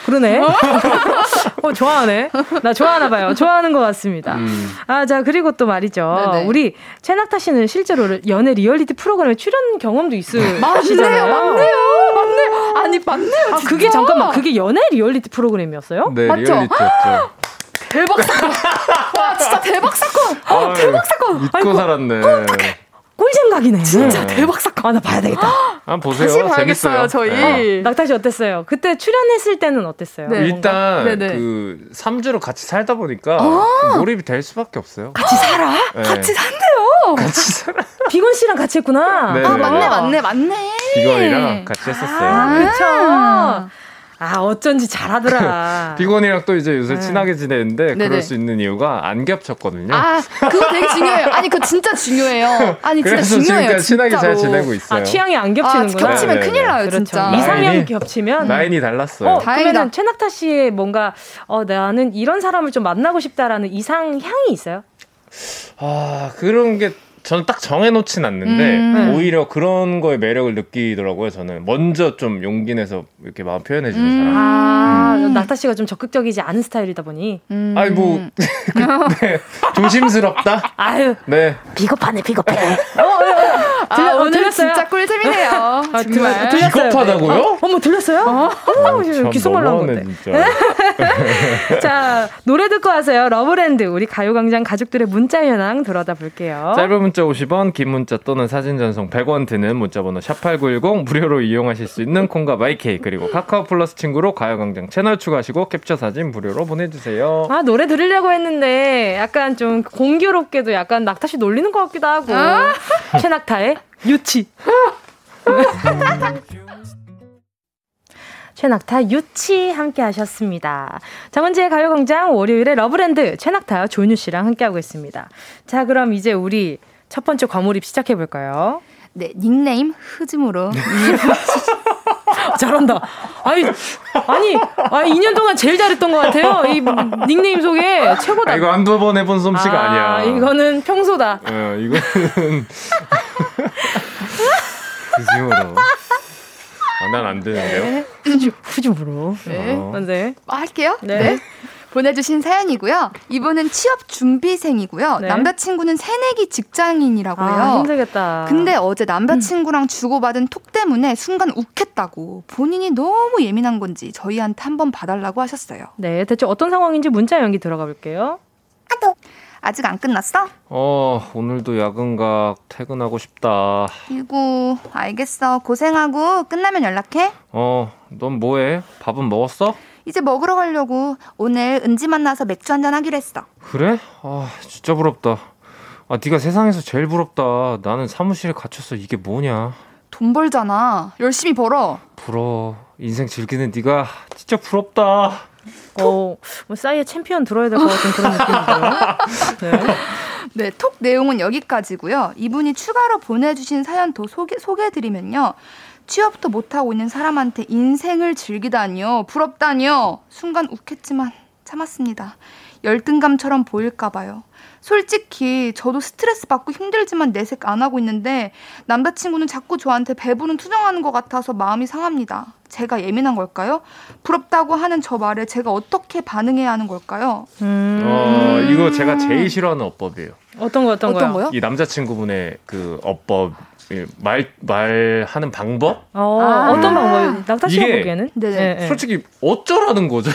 그러네. 어, 좋아하네. 나 좋아하나 봐요. 좋아하는 것 같습니다. 음. 아, 자, 그리고 또 말이죠. 네네. 우리 최낙타 씨는 실제로 연애 리얼리티 프로그램에 출연 경험도 있으시잖아요. 맞네요, 맞네요, 맞네요. 아니, 맞네요. 아, 진짜. 그게 잠깐만, 그게 연애 리얼리티 프로그램이었어요? 네, 맞죠? 리얼리티였죠. 대박 사건. 와, 진짜 대박 사건. 아, 대박 사건. 믿고 아이고, 살았네. 꿀잼각이네. 진짜 대박 사건. 아, 나 봐야 되겠다. 한번 보세요. 다시 봐야겠어요, 재밌어요. 저희. 네. 낙타 씨 어땠어요? 그때 출연했을 때는 어땠어요? 네. 일단 네네. 그 3주를 같이 살다 보니까 몰입이 될 수밖에 없어요. 같이 살아? 네. 같이 산대요. 같이 살아. 비건 씨랑 같이 했구나. 네, 아, 네. 맞네, 맞네, 맞네. 비건이랑 같이 했었어요. 아, 네. 그쵸. 아, 어쩐지 잘하더라. 비건이랑 또 이제 요새 네. 친하게 지내는데 네네. 그럴 수 있는 이유가 안 겹쳤거든요. 아, 그거 되게 중요해요. 아니, 그거 진짜 중요해요. 아니, 진짜 그래서 중요해요. 지금까지 친하게 잘. 지내고 있어요. 아, 취향이 안 아, 겹치는구나. 겹치면 네, 네, 큰일 네. 나요, 그렇죠. 진짜. 이상형 겹치면 라인이 달랐어요. 어. 그러면 최낙타 씨의 뭔가 어 나는 이런 사람을 좀 만나고 싶다라는 이상향이 있어요? 아 그런 게 저는 딱 정해놓진 않는데 음. 오히려 그런 거에 매력을 느끼더라고요. 저는 먼저 좀 용기 내서 이렇게 마음 표현해주는 음. 사람. 아, 낙타 씨가 좀 적극적이지 않은 스타일이다 보니. 음. 아니 뭐 네, 조심스럽다. 아유, 네. 비겁하네, 비겁해. 아, 들려- 어, 오늘? 진짜 꿀잼이네요. 아, 정말. 들렸어요. 비겁하다고요? 어? 어머, 들렸어요? 어머, 지금 참 귓속말 나온 너무하네, 건데. 진짜. 자, 노래 듣고 와서요. 러브랜드, 우리 가요광장 가족들의 문자 현황 들여다 볼게요. 짧은 문자 50원, 긴 문자 또는 사진 전송 100원 드는 문자번호 샵8910 무료로 이용하실 수 있는 콩과 마이케이 그리고 카카오 플러스 친구로 가요광장 채널 추가하시고 캡처 사진 무료로 보내주세요. 아, 노래 들으려고 했는데, 약간 좀 공교롭게도 약간 낙타 씨 놀리는 것 같기도 하고. 최낙타의 유치. 최낙타 유치 함께 하셨습니다. 정은지의 가요광장 월요일에 러브랜드 최낙타 조은유 씨랑 함께하고 있습니다. 자, 그럼 이제 우리 첫 번째 과몰입 시작해볼까요? 네, 닉네임 흐즘으로. 잘한다. 아니, 아니, 아 2년 동안 제일 잘했던 것 같아요. 이 닉네임 소개 최고다. 아, 이거 한두 번 해본 솜씨가 아, 니야 아, 이거는 평소다. 어, 이거는 그심으로 아, 난안 되는데요. 후주, 후주부로. 네. 어. 네. 아, 할게요. 네. 네. 보내주신 사연이고요. 이분은 취업 준비생이고요. 네. 남자친구는 새내기 직장인이라고 해요. 아, 힘들겠다. 근데 어제 남자친구랑 주고받은 톡 때문에 순간 욱했다고 본인이 너무 예민한 건지 저희한테 한번 봐달라고 하셨어요. 네, 대체 어떤 상황인지 문자 연기 들어가 볼게요. 아직 안 끝났어? 어 오늘도 야근각 퇴근하고 싶다. 이구 알겠어. 고생하고 끝나면 연락해. 어 넌 뭐해? 밥은 먹었어? 이제 먹으러 가려고 오늘 은지 만나서 맥주 한잔 하기로 했어. 그래? 아 진짜 부럽다. 아 네가 세상에서 제일 부럽다. 나는 사무실에 갇혔어. 이게 뭐냐? 돈 벌잖아. 열심히 벌어. 부러워. 인생 즐기는 네가 진짜 부럽다. 어, 뭐 싸이의 챔피언 들어야 될 것 같은 그런 느낌인데요. 네. 네, 톡 내용은 여기까지고요. 이분이 추가로 보내주신 사연 더 소개, 소개해드리면요. 취업도 못하고 있는 사람한테 인생을 즐기다니요. 부럽다니요. 순간 욱했지만 참았습니다. 열등감처럼 보일까봐요. 솔직히 저도 스트레스 받고 힘들지만 내색 안 하고 있는데 남자친구는 자꾸 저한테 배부른 투정하는 것 같아서 마음이 상합니다. 제가 예민한 걸까요? 부럽다고 하는 저 말에 제가 어떻게 반응해야 하는 걸까요? 음. 어, 이거 제가 제일 싫어하는 어법이에요. 어떤 거 어떤, 어떤 거요? 거요? 이 남자친구분의 그 어법 예, 말 말하는 방법 어, 아. 어떤 방법? 낙타 씨가 보기에는? 네네. 네. 솔직히 어쩌라는 거죠?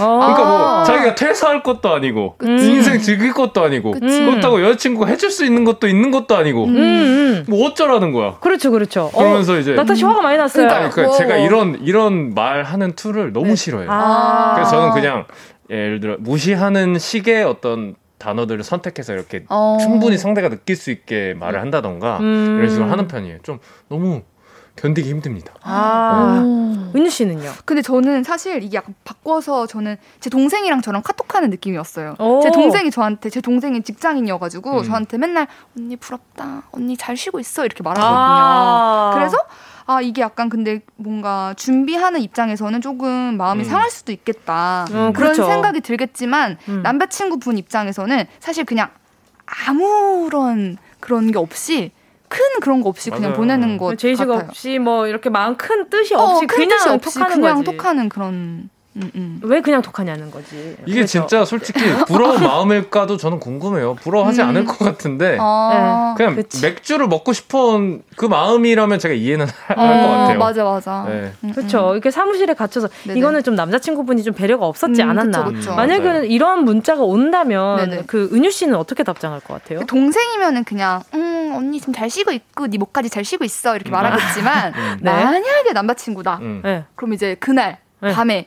어. 그러니까 뭐 아. 자기가 퇴사할 것도 아니고 그치. 인생 즐길 것도 아니고 그치. 그렇다고 여자친구가 해줄 수 있는 것도 있는 것도 아니고 음, 음. 뭐 어쩌라는 거야? 그렇죠, 그렇죠. 그러면서 이제 낙타 씨 화가 많이 났어요. 그러니까. 아니, 그러니까 뭐, 제가 뭐. 이런 이런 말 하는 투를 너무 네. 싫어해요. 아. 그래서 저는 그냥 예를 들어 무시하는 식의 어떤 단어들을 선택해서 이렇게 어. 충분히 상대가 느낄 수 있게 말을 한다던가 음. 이런 식으로 하는 편이에요. 좀 너무 견디기 힘듭니다. 아, 오. 은유 씨는요? 근데 저는 사실 이게 약간 바꿔서 저는 제 동생이랑 저랑 카톡하는 느낌이었어요. 오. 제 동생이 저한테 제 동생이 직장인이어가지고 음. 저한테 맨날 언니 부럽다, 언니 잘 쉬고 있어 이렇게 말하거든요. 아. 그래서 아 이게 약간 근데 뭔가 준비하는 입장에서는 조금 마음이 음. 상할 수도 있겠다 음, 그런 그렇죠. 생각이 들겠지만 음. 남자친구 분 입장에서는 사실 그냥 아무런 그런 게 없이 큰 그런 거 없이 그냥 맞아요. 보내는 것 제의식 같아요. 없이 뭐 이렇게 마음 큰 뜻이 어, 없이 큰 그냥 뜻이 없이 톡하는 그냥 거지. 톡하는 그런 음, 음. 왜 그냥 톡하냐는 거지. 이게 그래서- 진짜 솔직히 부러운 마음일까도 저는 궁금해요. 부러워하지 음. 않을 것 같은데 아, 그냥 그치. 맥주를 먹고 싶은 그 마음이라면 제가 이해는 할것 어, 같아요. 맞아 맞아. 네. 음, 그렇죠. 이렇게 사무실에 갇혀서 네네. 이거는 좀 남자친구분이 좀 배려가 없었지 음, 않았나. 그쵸, 그쵸. 만약에 맞아요. 이런 문자가 온다면 네네. 그 은유 씨는 어떻게 답장할 것 같아요? 그 동생이면은 그냥 음 언니 지금 잘 쉬고 있고 네 목까지 잘 쉬고 있어 이렇게 말하겠지만 음. 네. 만약에 남자친구다 음. 네. 그럼 이제 그날 네. 밤에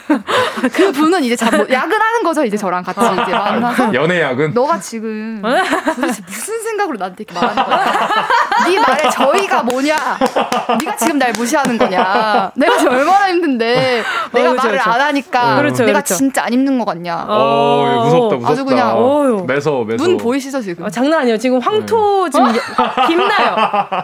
그 분은 이제 잠 못- 야근하는 거죠 이제 저랑 같이 이제 만나서 연애약은 너가 지금 도대체 무슨 생각으로 나한테 이렇게 말하는 거야? 네 말에 저희가 뭐냐? 네가 지금 날 무시하는 거냐? 내가 지금 얼마나 힘든데 내가 어, 그쵸, 말을 그쵸. 안 하니까 그렇죠, 내가 그렇죠. 진짜 안 입는 거 같냐? 어, 예, 무섭다, 무섭다. 아주 그냥, 어휴. 매서, 매서. 눈 보이시죠 지금? 어, 장난 아니에요. 지금 황토 지금 여- 김나요.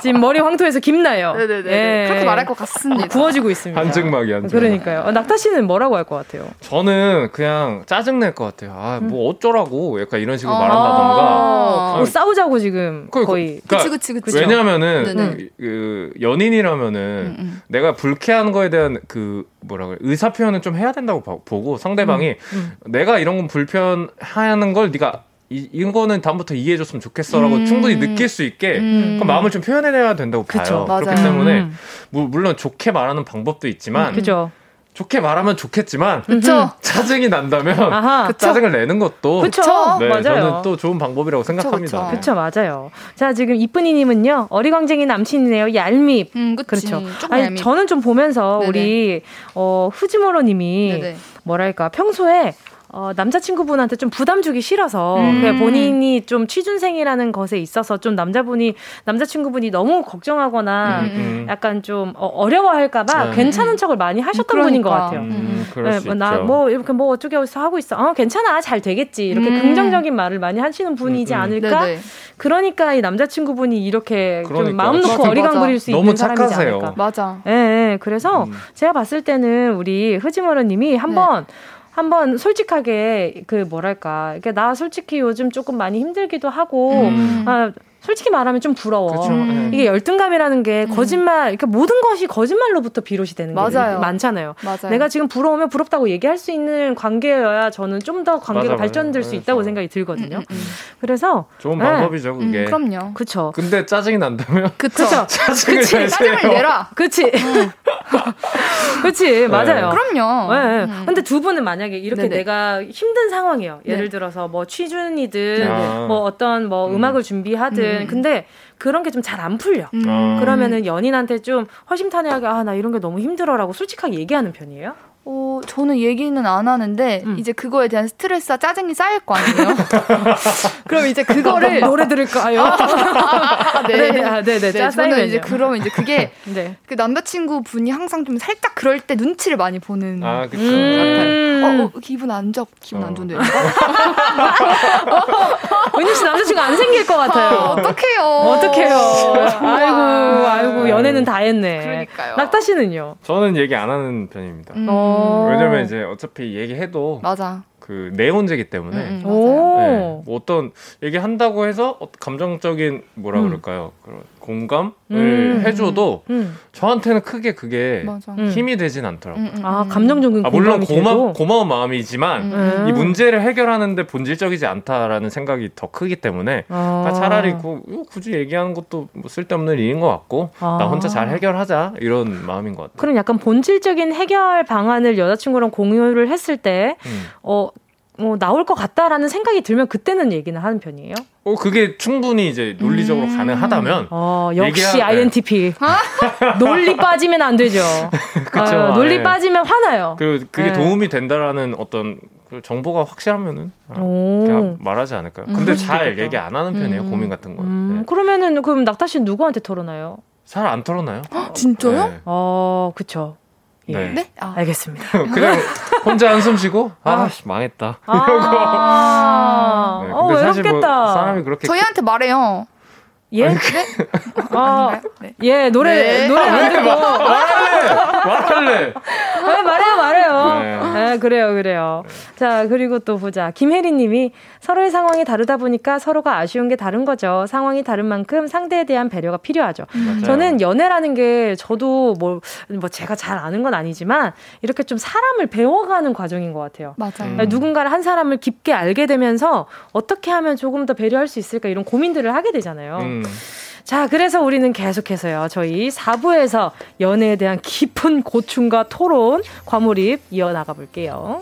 지금 머리 황토에서 김나요. 네네네. 예. 그렇게 말할 것 같습니다. 구워지고 있습니다. 한증막이, 한증막. 그러니까요. 어, 낙타 씨는 뭐라고 할 것 같아요? 저는 그냥 짜증낼 것 같아요. 아, 뭐 어쩌라고. 약간 이런 식으로 어. 말한다던가. 아. 뭐 싸우자고 지금 그- 거의. 그러니까 그치, 그치, 그치. 왜냐면은 네네. 그 연인이라면은 음, 음. 내가 불쾌한 거에 대한 그 뭐라 그래 의사 표현은 좀 해야 된다고 봐- 보고 상대방이 음. 내가 이런 건 불편하는 걸 네가 이, 이거는 다음부터 이해해줬으면 좋겠어라고 음. 충분히 느낄 수 있게 음. 마음을 좀 표현해야 된다고 그쵸, 봐요. 맞아요. 그렇기 때문에 음. 무- 물론 좋게 말하는 방법도 있지만 그죠. 좋게 말하면 좋겠지만 그쵸? 짜증이 난다면 아하. 그쵸. 짜증을 내는 것도 그쵸. 네, 맞아요. 저는 또 좋은 방법이라고 생각합니다. 그쵸. 그쵸, 맞아요. 자, 지금 이쁜이님은요, 어리광쟁이 남친이네요, 얄밉. 음, 그치. 그렇죠. 조금 아니, 얄밉. 저는 좀 보면서 네네. 우리, 어, 후지모로님이, 네네. 뭐랄까, 평소에, 어, 남자친구분한테 좀 부담 주기 싫어서, 음. 그냥 본인이 좀 취준생이라는 것에 있어서 좀 남자분이, 남자친구분이 너무 걱정하거나, 음, 음. 약간 좀 어, 어려워할까봐 네. 괜찮은 척을 많이 하셨던 분인 것 그러니까. 같아요. 음, 네, 수 뭐. 나, 뭐, 이렇게 뭐 어쩌게 해서 하고 있어. 어, 괜찮아. 잘 되겠지. 이렇게 음. 긍정적인 말을 많이 하시는 분이지 음, 음. 않을까? 네네. 그러니까 이 남자친구분이 이렇게 좀 그러니까요. 마음 놓고 맞아, 어리광 맞아. 부릴 수 있는 사람이지 착하세요. 않을까. 맞아. 예, 예. 그래서 음. 제가 봤을 때는 우리 흐지머러님이 한번 네. 한번 솔직하게 그 뭐랄까 이게 나 솔직히 요즘 조금 많이 힘들기도 하고 음. 아 솔직히 말하면 좀 부러워. 그쵸. 음. 이게 열등감이라는 게 음. 거짓말, 그러니까 모든 것이 거짓말로부터 비롯이 되는 게 맞아요. 많잖아요. 맞아요. 내가 지금 부러우면 부럽다고 얘기할 수 있는 관계여야 저는 좀 더 관계가 맞아, 발전될 맞아. 수 있다고. 생각이 들거든요. 음, 음, 그래서 좋은 네. 방법이죠, 음. 그게. 음, 그럼요. 그쵸. 근데 짜증이 난다면 그쵸. 짜증을 그치. 짜증을 내라. 그치. 그치, 맞아요. 그럼요. 네, 네. 음. 근데 두 분은 만약에 이렇게 네네. 내가 힘든 상황이에요. 예를 네. 들어서 뭐 취준이든 아. 뭐 어떤 뭐 음. 음. 악을 준비하든 음. 근데 그런 게 좀 잘 안 풀려. 음. 어. 그러면은 연인한테 좀 허심탄회하게 아 나 이런 게 너무 힘들어라고 솔직하게 얘기하는 편이에요? 어, 저는 얘기는 안 하는데 음. 이제 그거에 대한 스트레스와 짜증이 쌓일 거 아니에요. 그럼 이제 그거를 노래 들을까요? 아, 네. 네네, 아, 네네. 짜 네, 저는 쌓이면요. 이제 그러면 이제 그게 네. 그 남자친구 분이 항상 좀 살짝 그럴 때 눈치를 많이 보는 아, 그쵸. 음. 같아요. 어, 어, 기분 안 좋, 기분 어. 안 좋은데. 은유 씨 남자친구 안 생길 것 같아요. 어떡해요. 어떡해요. 아이고, 아. 아이고, 연애는 다 했네. 그러니까요. 낙타 씨는요? 저는 얘기 안 하는 편입니다. 음, 어. 왜냐면 이제 어차피 얘기해도 맞아. 그 내혼제기 때문에 음, 음. 네, 뭐 어떤 얘기한다고 해서 어- 감정적인 뭐라 음. 그럴까요? 그런 공감을 음. 해줘도 음. 저한테는 크게 그게 맞아. 음. 힘이 되진 않더라고요. 음, 음, 아, 음. 감정적인 아, 물론 고마? 고마운 마음이지만 음. 이 문제를 해결하는데 본질적이지 않다라는 생각이 더 크기 때문에 어. 아, 차라리 그, 이거 굳이 얘기하는 것도 뭐 쓸데없는 일인 것 같고 아. 나 혼자 잘 해결하자 이런 마음인 것 같아요. 그럼 약간 본질적인 해결 방안을 여자친구랑 공유를 했을 때, 음. 어, 뭐, 나올 것 같다라는 생각이 들면 그때는 얘기는 하는 편이에요? 어 그게 충분히 이제 논리적으로 음. 가능하다면 어, 역시 얘기하- INTP. 논리 빠지면 안 되죠. 그쵸. 어, 논리 네. 빠지면 화나요. 그 그게 네. 도움이 된다라는 어떤 그 정보가 확실하면은 아, 오. 그냥 말하지 않을까요? 음, 근데 수도 잘 있겠다. 얘기 안 하는 편이에요 음. 고민 같은 거. 음, 네. 그러면은, 그럼 낙타 씨는 누구한테 털어놔요? 잘 안 털어놔요. 진짜요? 네. 어, 그쵸. 예. 네. 네? 아. 알겠습니다. 그냥 혼자 한숨 쉬고 아 씨, 망했다. 아, 네, 어, 근데 사실 뭐 외롭겠다. 사람이 그렇게 저희한테 말해요. 예? 아, 아닌가요? 네. 예, 노래, 네. 노래 안 듣고. 말할래 말할래. 네, 말해요, 말해요. 네. 네, 그래요, 그래요. 자, 그리고 또 보자. 김혜리 님이 서로의 상황이 다르다 보니까 서로가 아쉬운 게 다른 거죠. 상황이 다른 만큼 상대에 대한 배려가 필요하죠. 맞아요. 저는 연애라는 게 저도 뭐, 뭐 제가 잘 아는 건 아니지만 이렇게 좀 사람을 배워가는 과정인 것 같아요. 맞아요. 음. 누군가를 한 사람을 깊게 알게 되면서 어떻게 하면 조금 더 배려할 수 있을까 이런 고민들을 하게 되잖아요. 음. 자, 그래서 우리는 계속해서요. 저희 4부에서 연애에 대한 깊은 고충과 토론, 과몰입 이어나가 볼게요.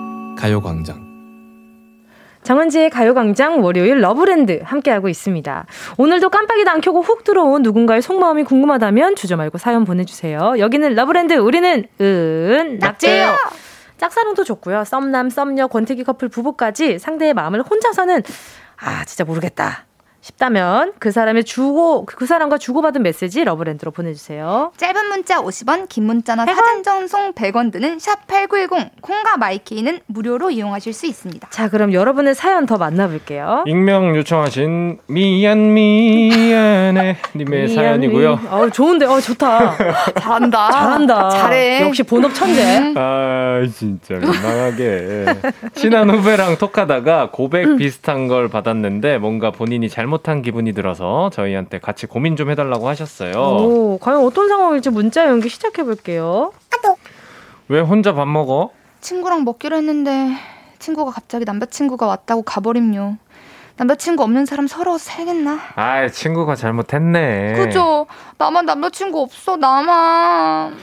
가요광장. 정은지의 가요광장 월요일 러브랜드 함께하고 있습니다. 오늘도 깜빡이도 안 켜고 훅 들어온 누군가의 속마음이 궁금하다면 주저 말고 사연 보내주세요. 여기는 러브랜드 우리는 은낙지요. 짝사랑도 좋고요. 썸남, 썸녀, 권태기 커플 부부까지 상대의 마음을 혼자서는 아 진짜 모르겠다 싶다면 그 사람의 주고 그 사람과 주고받은 메시지 러브랜드로 보내주세요. 짧은 문자 50원, 긴 문자나 사진 전송 100원 드는 샵 8910 콩과 마이케이는 무료로 이용하실 수 있습니다. 자 그럼 여러분의 사연 더 만나볼게요. 익명 요청하신 미안 미안해 님의 사연이고요. 어 좋은데, 어 좋다. 잘한다. 잘한다. 잘해. 역시 본업 천재. 음. 아 진짜 민망하게 친한 후배랑 톡하다가 고백 비슷한 걸 받았는데 뭔가 본인이 잘못 한 기분이 들어서 저희한테 같이 고민 좀 해달라고 하셨어요. 오, 과연 어떤 상황일지 문자 연기 시작해 볼게요. 왜 혼자 밥 먹어? 친구랑 먹기로 했는데 친구가 갑자기 남자친구가 왔다고 가버림요. 남자친구 없는 사람 서러워서 살겠나? 아 친구가 잘못했네. 그죠? 나만 남자친구 없어 나만.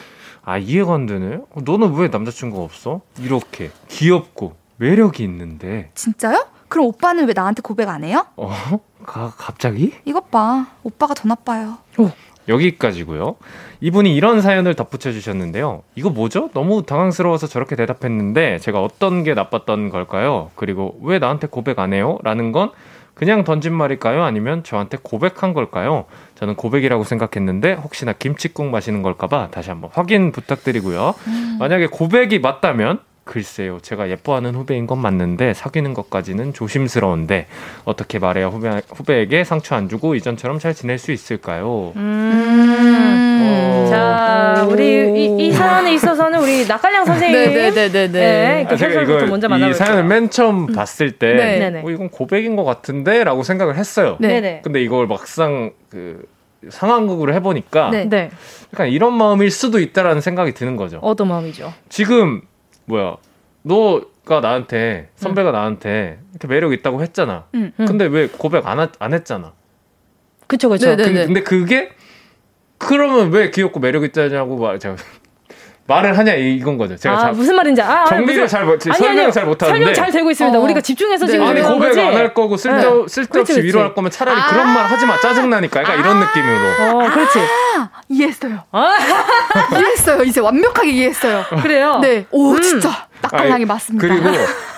아 이해가 안 되네. 어, 너는 왜 남자친구가 없어? 이렇게 귀엽고 매력이 있는데. 진짜요? 그럼 오빠는 왜 나한테 고백 안 해요? 어? 가, 갑자기? 이것 봐. 오빠가 더 나빠요. 여기까지고요. 이분이 이런 사연을 덧붙여 주셨는데요. 이거 뭐죠? 너무 당황스러워서 저렇게 대답했는데 제가 어떤 게 나빴던 걸까요? 그리고 왜 나한테 고백 안 해요? 라는 건 그냥 던진 말일까요? 아니면 저한테 고백한 걸까요? 저는 고백이라고 생각했는데 혹시나 김치국 마시는 걸까봐 다시 한번 확인 부탁드리고요. 만약에 고백이 맞다면 글쎄요, 제가 예뻐하는 후배인 건 맞는데 사귀는 것까지는 조심스러운데 어떻게 말해야 후배, 후배에게 상처 안 주고 이전처럼 잘 지낼 수 있을까요? 음. 음. 자, 우리 이, 이 사연에 있어서는 우리 낙갈량 선생님. 네네네네. 네, 아, 제가 이거 먼저 이 사연을 맨 처음 봤을 때, 네. 네네. 어, 이건 고백인 것 같은데라고 생각을 했어요. 네. 네네. 근데 이걸 막상 그 상황극으로 해보니까, 네. 네. 약간 이런 마음일 수도 있다라는 생각이 드는 거죠. 어떤 마음이죠? 지금 뭐야, 너가 나한테 선배가 나한테 이렇게 매력 있다고 했잖아. 음. 근데 왜 고백 안, 하- 안 했잖아. 그쵸, 그쵸. 근- 근데 그게 그러면 왜 귀엽고 매력 있다냐고 말 제가 말을 하냐 이- 이건 거죠. 제가 아, 자- 무슨 말인지 아, 아, 정리를 무슨- 잘 못- 아니, 설명을 아니요. 잘 못하는데. 설명 잘 되고 있습니다. 어. 우리가 집중해서 네. 지금 아니 고백 거지. 안할 거고 쓸데, 네. 쓸데없이 그렇지. 위로할 거면 차라리 그런 말 하지 마 짜증 나니까 약간 이런 느낌으로. 어, 그렇지. 아, 이해했어요. 아. 이해했어요. 이제 완벽하게 이해했어요. 그래요? 네. 오, 음. 진짜. 아니, 맞습니다. 그리고 그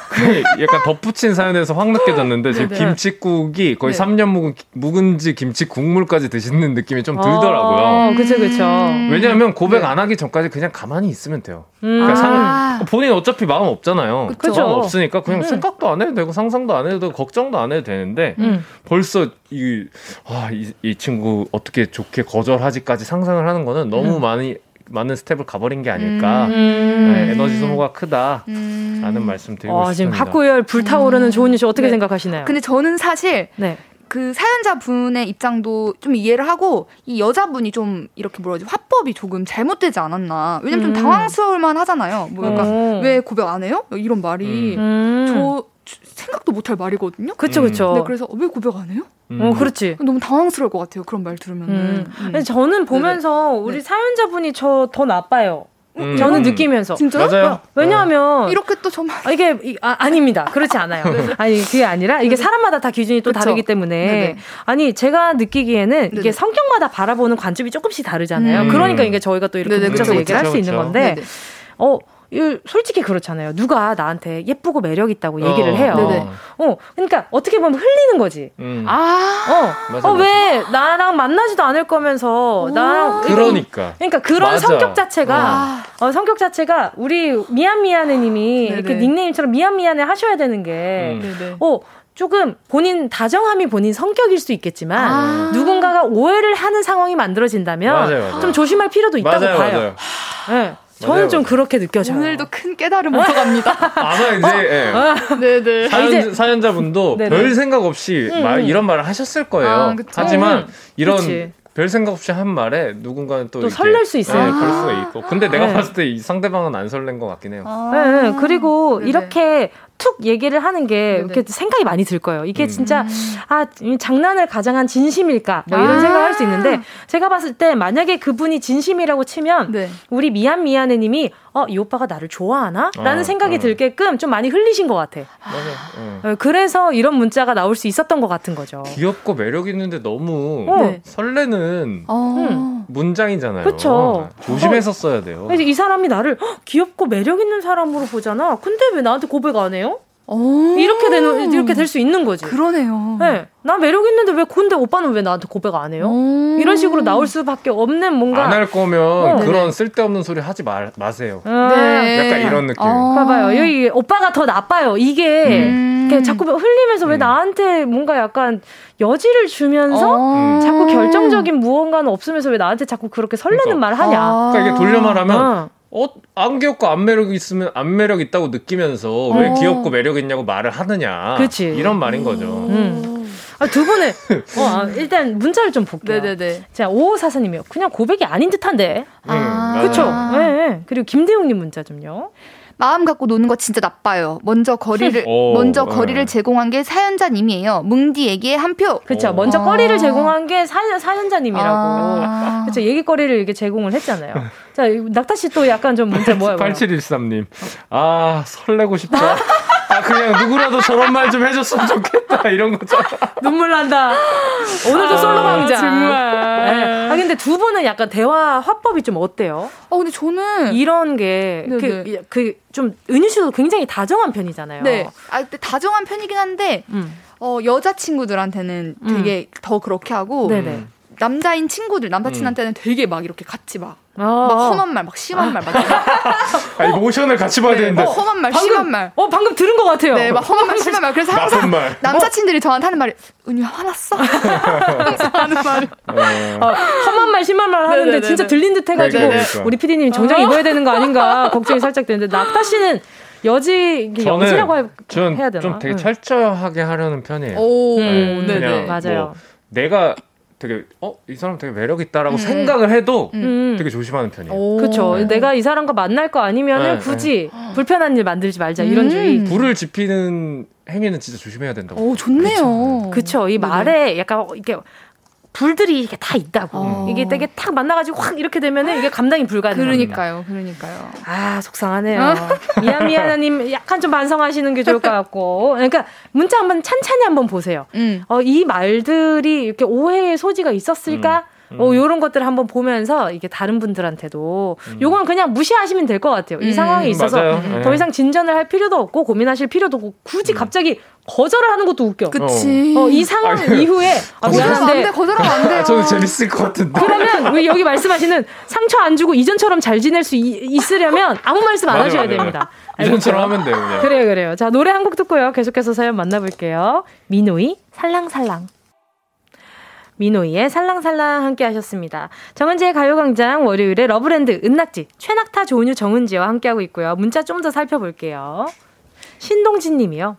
약간 덧붙인 사연에서 확 느껴졌는데 지금 네네. 김치국이 거의 네. 3년 묵은 묵은지 김치 국물까지 드시는 느낌이 좀 들더라고요. 어, 그쵸, 그쵸. 왜냐하면 고백 네. 안 하기 전까지 그냥 가만히 있으면 돼요. 음. 그러니까 아. 상, 본인 어차피 마음 없잖아요. 그쵸. 마음 없으니까 그냥 음. 생각도 안 해도 되고 상상도 안 해도 되고 걱정도 안 해도 되는데 음. 벌써 이, 아, 이, 이 친구 어떻게 좋게 거절하지까지 상상을 하는 거는 너무 많이 많은 스텝을 가버린 게 아닐까. 음. 네, 에너지 소모가 크다. 음. 라는 말씀 드리고 와, 지금 싶습니다. 학구열 불타오르는 조은유 씨 어떻게 네. 생각하시나요? 근데 저는 사실 네. 그 사연자분의 입장도 좀 이해를 하고 이 여자분이 좀 이렇게 뭐라 하지 화법이 조금 잘못되지 않았나 왜냐면 음. 좀 당황스러울만 하잖아요 뭐 약간 어. 왜 고백 안 해요 이런 말이 음. 저 생각도 못할 말이거든요 그쵸, 그쵸. 네, 그래서 왜 고백 안 해요 음. 어, 그렇지. 너무 당황스러울 것 같아요 그런 말 들으면은 음. 음. 근데 저는 보면서 우리 네. 사연자분이 저 더 나빠요. 음. 저는 음. 느끼면서. 진짜요? 맞아요. 왜냐하면 이렇게 또 정말 아, 이게 이- 아, 아닙니다. 그렇지 않아요. 아니 그게 아니라 이게 사람마다 다 기준이 또 그쵸. 다르기 때문에 네네. 아니 제가 느끼기에는 이게 네네. 성격마다 바라보는 관점이 조금씩 다르잖아요. 음. 그러니까 이게 저희가 또 이렇게 네네, 뭉쳐서 얘기를 할 수 있는. 건데 네네. 어. 이 솔직히 그렇잖아요. 누가 나한테 예쁘고 매력 있다고 얘기를 어, 해요. 네네. 어, 그러니까 어떻게 보면 흘리는 거지. 음. 아 어, 맞아, 어, 맞아. 왜 나랑 만나지도 않을 거면서 나랑 그러니까. 그러니까 그런 맞아. 성격 자체가 아. 어, 성격 자체가 우리 미안 미안해님이. 이렇게 닉네임처럼 미안 미안해 하셔야 되는 게 음. 어. 조금 본인 다정함이 본인 성격일 수 있겠지만 아. 누군가가 오해를 하는 상황이 만들어지다면 맞아요, 맞아요. 좀 조심할 필요도 있다고 맞아요, 봐요. 맞아요. 네. 저는 맞아요, 좀. 그렇게 느껴져요. 오늘도 큰 깨달음 얻어갑니다 아마 이제 예. 네네 사연, 이제- 사연 자분도 네네. 별 생각 없이 음, 말, 음. 이런 말을 하셨을 거예요. 아, 그쵸. 하지만 음, 이런 그치. 별 생각 없이 한 말에 누군가는 또, 또 이렇게- 설렐 수 있어요. 네, 그럴 수가 있고. 근데 내가 네. 봤을 때 이 상대방은 안 설렌 것 같긴 해요. 아. 네, 네. 그리고 네네. 이렇게 툭 얘기를 하는 게 네네. 이렇게 생각이 많이 들 거예요. 이게 음. 진짜 아이 장난을 가장한 진심일까 뭐 이런 아. 생각을 할 수 있는데 제가 봤을 때 만약에 그분이 진심이라고 치면 네. 우리 미안 미안해님이 어 이 오빠가 나를 좋아하나? 라는 어, 생각이 어. 들게끔 좀 많이 흘리신 것 같아. 맞아. 응. 어, 그래서 이런 문자가 나올 수 있었던 것 같은 거죠. 귀엽고 매력 있는데 너무 어. 네. 설레는 어. 음. 문장이잖아요. 그쵸. 조심해서 써야 돼요. 그래서 이 사람이 나를 헉, 귀엽고 매력 있는 사람으로 보잖아. 근데 왜 나한테 고백 안 해요? 어. 이렇게 되는 이렇게 될 수 있는 거지. 그러네요. 네. 나 매력 있는데 왜 근데 오빠는 왜 나한테 고백 안 해요? 어. 이런 식으로 나올 수밖에 없는 뭔가 안 할 거면 어. 그런 쓸데없는 소리 하지 말, 마세요. 아, 네. 약간 이런 느낌. 어. 봐봐요. 여기 오빠가 더 나빠요. 이게 음. 자꾸 흘리면서 왜 음. 나한테 뭔가 약안 여지를 주면서 어. 자꾸 결정적인 무언가는 없으면서 왜 나한테 자꾸 그렇게 설레는 그러니까. 말 하냐? 아. 그러니까 이게 돌려 말하면 어. 어, 안 귀엽고 안 매력 있으면 안 매력 있다고 느끼면서 왜 어. 귀엽고 매력 있냐고 말을 하느냐. 그치. 이런 말인 거죠. 음. 아, 두 분의 어, 아, 일단 문자를 좀 볼게요. 네네네. 자, 5544님이요. 그냥 고백이 아닌 듯한데. 음, 맞아요. 그쵸? 아. 네, 네. 그리고 김대웅님 문자 좀요. 마음 갖고 노는 거 진짜 나빠요. 먼저 거리를 오, 먼저 네. 거리를 제공한 게 사연자님이에요. 뭉디에게 한 표. 그쵸. 어. 먼저 아. 거리를 제공한 게 사연, 사연자님이라고. 아. 그쵸. 얘기거리를 이렇게 제공을 했잖아요. 자, 이 낙타 씨 또 약간 좀 문제 뭐야, 뭐야. 8713님. 아, 설레고 싶다. 아, 그냥 누구라도 저런 말 좀 해줬으면 좋겠다. 이런 거잖아. 눈물 난다. 오늘도 솔로 강자. 정말. 네. 아, 근데 두 분은 약간 대화 화법이 좀 어때요? 어 근데 저는 이런 게, 그. 그, 좀, 은유 씨도 굉장히 다정한 편이잖아요. 네. 아 근데 다정한 편이긴 한데 음. 어 여자 친구들한테는 되게 더 그렇게 하고 네네. 남자인 친구들 남사친한테는 되게 막 이렇게 같이 막, 아. 막 험한 말, 막 심한 말, 막 아니 모션을 같이 봐야 되는데. 어, 험한 말, 심한 말. 어 방금 들은 것 같아요. 네, 막 험한 말, 심한 말. 그래서 항상 말. 남사친들이 저한테 하는 말이 은유 화났어? 하는 말. 어, 험한 말, 심한 말 하는데 네네네네. 진짜 들린 듯 해가지고 그러니까, 그러니까. 우리 PD님 정장 입어야 되는 거 아닌가 걱정이 살짝 되는데 낙타 씨는 여지 이게 여지라고 해, 저는 해야 되나? 좀 되게 응. 철저하게 하려는 편이에요. 오, 음, 네네. 그냥 맞아요. 뭐 내가 되게 어 이 사람 되게 매력 있다라고 음. 생각을 해도 음. 되게 조심하는 편이에요. 오. 그쵸. 내가 이 사람과 만날 거 아니면은 네, 굳이 불편한 일 만들지 말자 이런 음. 주의. 불을 지피는 행위는 진짜 조심해야 된다고. 오, 좋네요. 그쵸. 이 말에 약간 이렇게 불들이 이게 다 있다고. 어. 이게 되게 탁 만나가지고 확 이렇게 되면은 이게 감당이 불가능합니다. 그러니까요, 그러니까요. 아 속상하네요. 미안 미안하님 약간 좀 반성하시는 게 좋을 것 같고. 그러니까 문자 한번 찬찬히 한번 보세요. 음. 어, 이 말들이 이렇게 오해의 소지가 있었을까? 음. 어, 요런 것들을 한번 보면서 이게 다른 분들한테도 요건 그냥 무시하시면 될 것 같아요. 이 음. 상황에 있어서 맞아요. 네. 더 이상 진전을 할 필요도 없고 고민하실 필요도 없고 굳이 갑자기 거절을 하는 것도 웃겨. 그치. 어, 이 상황 아, 그- 이후에 아, 거절하면 안 돼, 거절하면 안 돼요. 아, 저는 재밌을 것 같은데. 그러면 우리 여기 말씀하시는 상처 안 주고 이전처럼 잘 지낼 수 이- 있으려면 아무 말씀 안 맞아요, 하셔야 맞아요. 됩니다. 이전처럼? 하면 돼요, 그냥. 그래요, 그래요. 자, 노래 한 곡 듣고요. 계속해서 사연 만나볼게요. 민호이, 살랑살랑. 민호이의 살랑살랑 함께 하셨습니다. 정은지의 가요광장 월요일에 러브랜드 은낙지, 최낙타 조은유 정은지와 함께하고 있고요. 문자 좀 더 살펴볼게요. 신동진 님이요.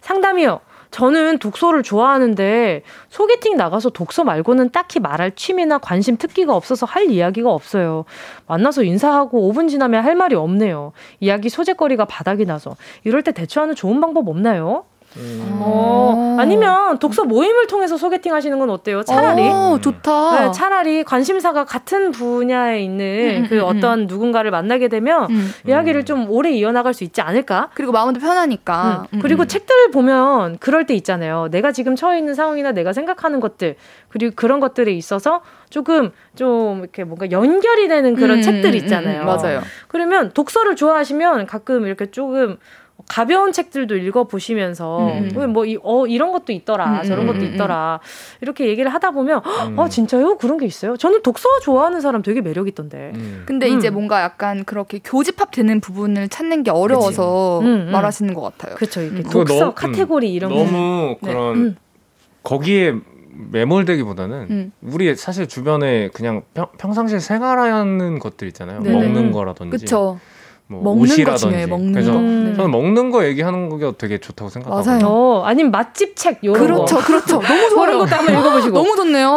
상담이요. 저는 독서를 좋아하는데 소개팅 나가서 독서 말고는 딱히 말할 취미나 관심 특기가 없어서 할 이야기가 없어요. 만나서 인사하고 5분 지나면 할 말이 없네요. 이야기 소재거리가 바닥이 나서 이럴 때 대처하는 좋은 방법 없나요? 어, 아니면 독서 모임을 통해서 소개팅 하시는 건 어때요? 차라리 오, 좋다. 네, 차라리 관심사가 같은 분야에 있는 음, 그 음, 어떤 누군가를 만나게 되면 음. 이야기를 좀 오래 이어나갈 수 있지 않을까? 그리고 마음도 편하니까. 음. 음, 그리고 음. 책들 보면 그럴 때 있잖아요. 내가 지금 처해 있는 상황이나 내가 생각하는 것들 그리고 그런 것들에 있어서 조금 좀 이렇게 뭔가 연결이 되는 그런 음, 책들 음, 있잖아요. 음, 맞아요. 그러면 독서를 좋아하시면 가끔 이렇게 조금 가벼운 책들도 읽어보시면서 음. 왜뭐 이, 어, 이런 것도 있더라 음, 저런 음, 것도 음, 있더라 이렇게 얘기를 하다 보면 음. 아 진짜요 그런 게 있어요 저는 독서 좋아하는 사람 되게 매력 있던데 음. 근데 음. 이제 뭔가 약간 그렇게 교집합되는 부분을 찾는 게 어려워서. 음, 음. 말하시는 것 같아요. 그렇죠 이렇게 독서 너무- 음, 카테고리 이런 거 너무 네. 그런 음. 거기에 매몰되기보다는 음. 우리 사실 주변에 그냥 평, 평상시에 생활하는 것들 있잖아요. 네네. 먹는 음. 거라든지 그쵸. 뭐 먹는 거 옷이라든지. 중요해, 먹는 그래서 거. 음. 저는 먹는 거 얘기하는 게 되게 좋다고 생각하거든요. 맞아요. 어, 아니면 맛집 책 요런 그렇죠, 거 그렇죠. 너무 그런 좋아요. 것도 한번 읽어보시고 너무 좋네요.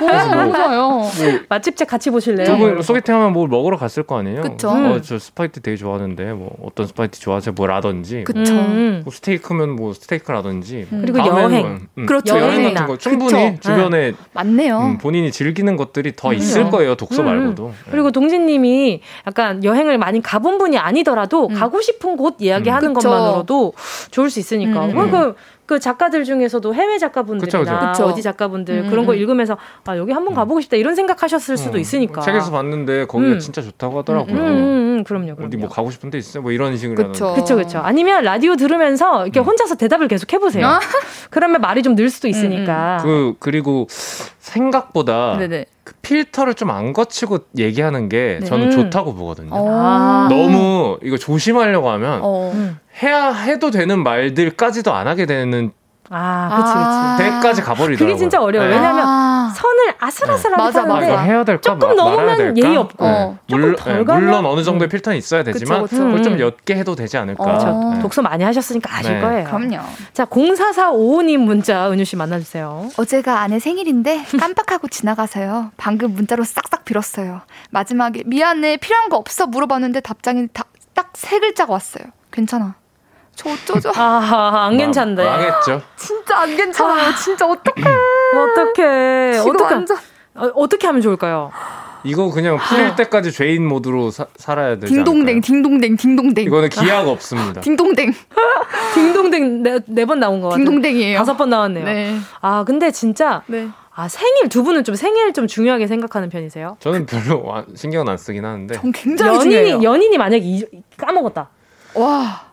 오, 너무 좋아요. 뭐 맛집 책 같이 보실래요? 두분 소개팅하면 뭘 먹으러 갔을 거 아니에요? 그쵸. 어, 음. 저 스파게티 되게 좋아하는데 뭐 어떤 스파게티 좋아하세요? 뭐라든지 그쵸. 음. 뭐 스테이크면 뭐 스테이크라든지 음. 그리고 다음에는 여행. 뭐, 음, 그렇죠. 여행. 같은 거 충분히 그쵸. 주변에 맞네요. 음, 본인이 즐기는 것들이 더 있을. 거예요. 독서 음, 말고도. 네. 그리고 동진님이 약간 여행을 많이 가본 분이 아니더라도 음. 가고 싶은 곳 이야기하는 그쵸. 것만으로도 좋을 수 있으니까. 음. 그, 그, 그 작가들 중에서도 해외 작가분들이나 그쵸, 그쵸. 어디 작가분들 음, 그런 거 음. 읽으면서 아 여기 한번 가보고 싶다 이런 생각하셨을 수도 어, 있으니까. 책에서 봤는데 거기가 음. 진짜 좋다고 하더라고요. 음, 음, 음, 그럼요, 그럼요. 어디 뭐 가고 싶은 데 있어요? 뭐 이런 식으로 그쵸. 그쵸, 그쵸. 아니면 라디오 들으면서 이렇게 혼자서 대답을 계속 해보세요. 아? 그러면 말이 좀 늘 수도 있으니까. 그 그리고 생각보다 네네. 그 필터를 좀 안 거치고 얘기하는 게 네. 저는 음. 좋다고 보거든요. 어. 아. 너무 이거 조심하려고 하면 어. 음. 해야 해도 되는 말들까지도 안 하게 되는 아, 그치, 그치. 아. 때까지 가버리더라고요. 그게 진짜 어려워요. 네. 왜냐면 아. 선을 아슬아슬하게 맞아, 아, 타는데 이거 해야 될까? 조금 넘으면? 예의 없고 어. 조금 물, 덜 네, 가면 물론 어느 정도의 음. 필터는 있어야 되지만 그쵸, 그쵸. 그걸 좀 음. 옅게 해도 되지 않을까. 어. 네. 독서 많이 하셨으니까 아실 네. 거예요. 그럼요. 자, 0445님 문자 은유 씨 만나주세요. 어제가 아내 생일인데 깜빡하고 지나가서요. 방금 문자로 싹싹 빌었어요. 마지막에 미안해 필요한 거 없어 물어봤는데 답장이 딱 세 글자가 왔어요. 괜찮아. 저 어쩌죠? 아, 안 괜찮네. 망- 망했죠. 진짜 안 괜찮아요. 진짜 어떡해. 어떡해. 어떻게, 완전 어, 어떻게 하면 좋을까요? 이거 그냥 풀릴 때까지 죄인 모드로 사- 살아야 되지 딩동댕 않을까요? 딩동댕 딩동댕. 이거는 기약 없습니다. 딩동댕. 딩동댕 네, 네번 나온 것 같아요. 딩동댕이에요. 다섯 번 나왔네요. 네. 아, 근데 진짜, 네. 아, 생일, 두 분은 좀 생일 좀 중요하게 생각하는 편이세요? 저는 별로 와- 신경은 안 쓰긴 하는데 전 굉장히 중요해요. 연인이, 연인이 만약에 이- 까먹었다. 와.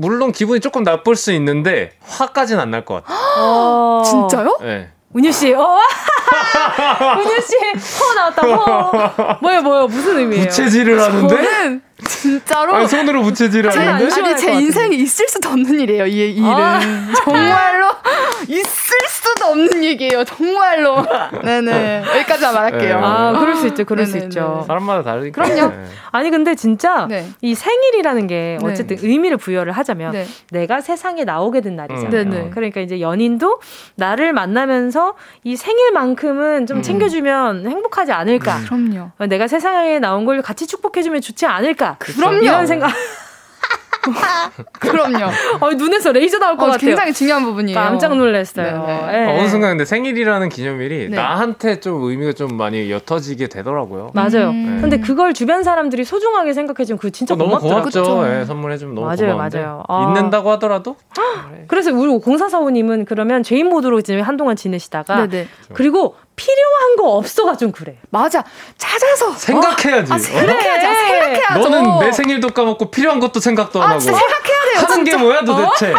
물론 기분이 조금 나쁠 수 있는데 화까지는 안 날 것 같아요. 어. 진짜요? 네. 은유 씨, 어? 은유 씨, 허 나왔다, 허. 뭐예요, 뭐예요? 무슨 의미예요? 부채질을 하는데? 저는 진짜로 아니, 손으로 부채질을 제, 하는데? 아니 제 인생에 있을 수도 없는 일이에요. 이, 이 일은 아. 정말로 있을 수도 없는 얘기예요. 정말로. 네네 여기까지만 말할게요. 네. 아, 그럴 수 있죠, 그럴 수 네네네. 있죠. 사람마다 다르니까. 그럼요. 네. 아니 근데 진짜 네. 이 생일이라는 게 어쨌든 의미를 부여를 하자면 네. 내가 세상에 나오게 된 날이잖아요. 음. 네네. 그러니까 이제 연인도 나를 만나면서 이 생일만큼은 좀 음. 챙겨주면 행복하지 않을까. 그럼요. 내가 세상에 나온 걸 같이 축복해주면 좋지 않을까. 그럼요. 이런 생각. 그럼요. 어, 눈에서 레이저 나올 것 어, 같아요. 굉장히 중요한 부분이에요. 깜짝 놀랐어요. 네네. 예. 어느 순간 근데 생일이라는 기념일이 네. 나한테 좀 의미가 좀 많이 옅어지게 되더라고요. 맞아요. 음. 근데 그걸 주변 사람들이 소중하게 생각해주면 그거 진짜 어, 너무. 고맙죠. 예, 선물해주면 너무 맞아요, 고마운데 맞아요. 아. 있는다고 하더라도 그래서 우리 공사사원님은 그러면 죄인 모드로 지금 한동안 지내시다가 네네. 그리고 필요한 거 없어가 좀 그래. 맞아. 찾아서 생각해야지. 아, 어? 생각해야죠. 생각해야죠. 너는 내 생일도 까먹고 필요한 것도 생각도 안 아, 하고 진짜 생각해야 돼요. 하는 게 뭐야 도대체?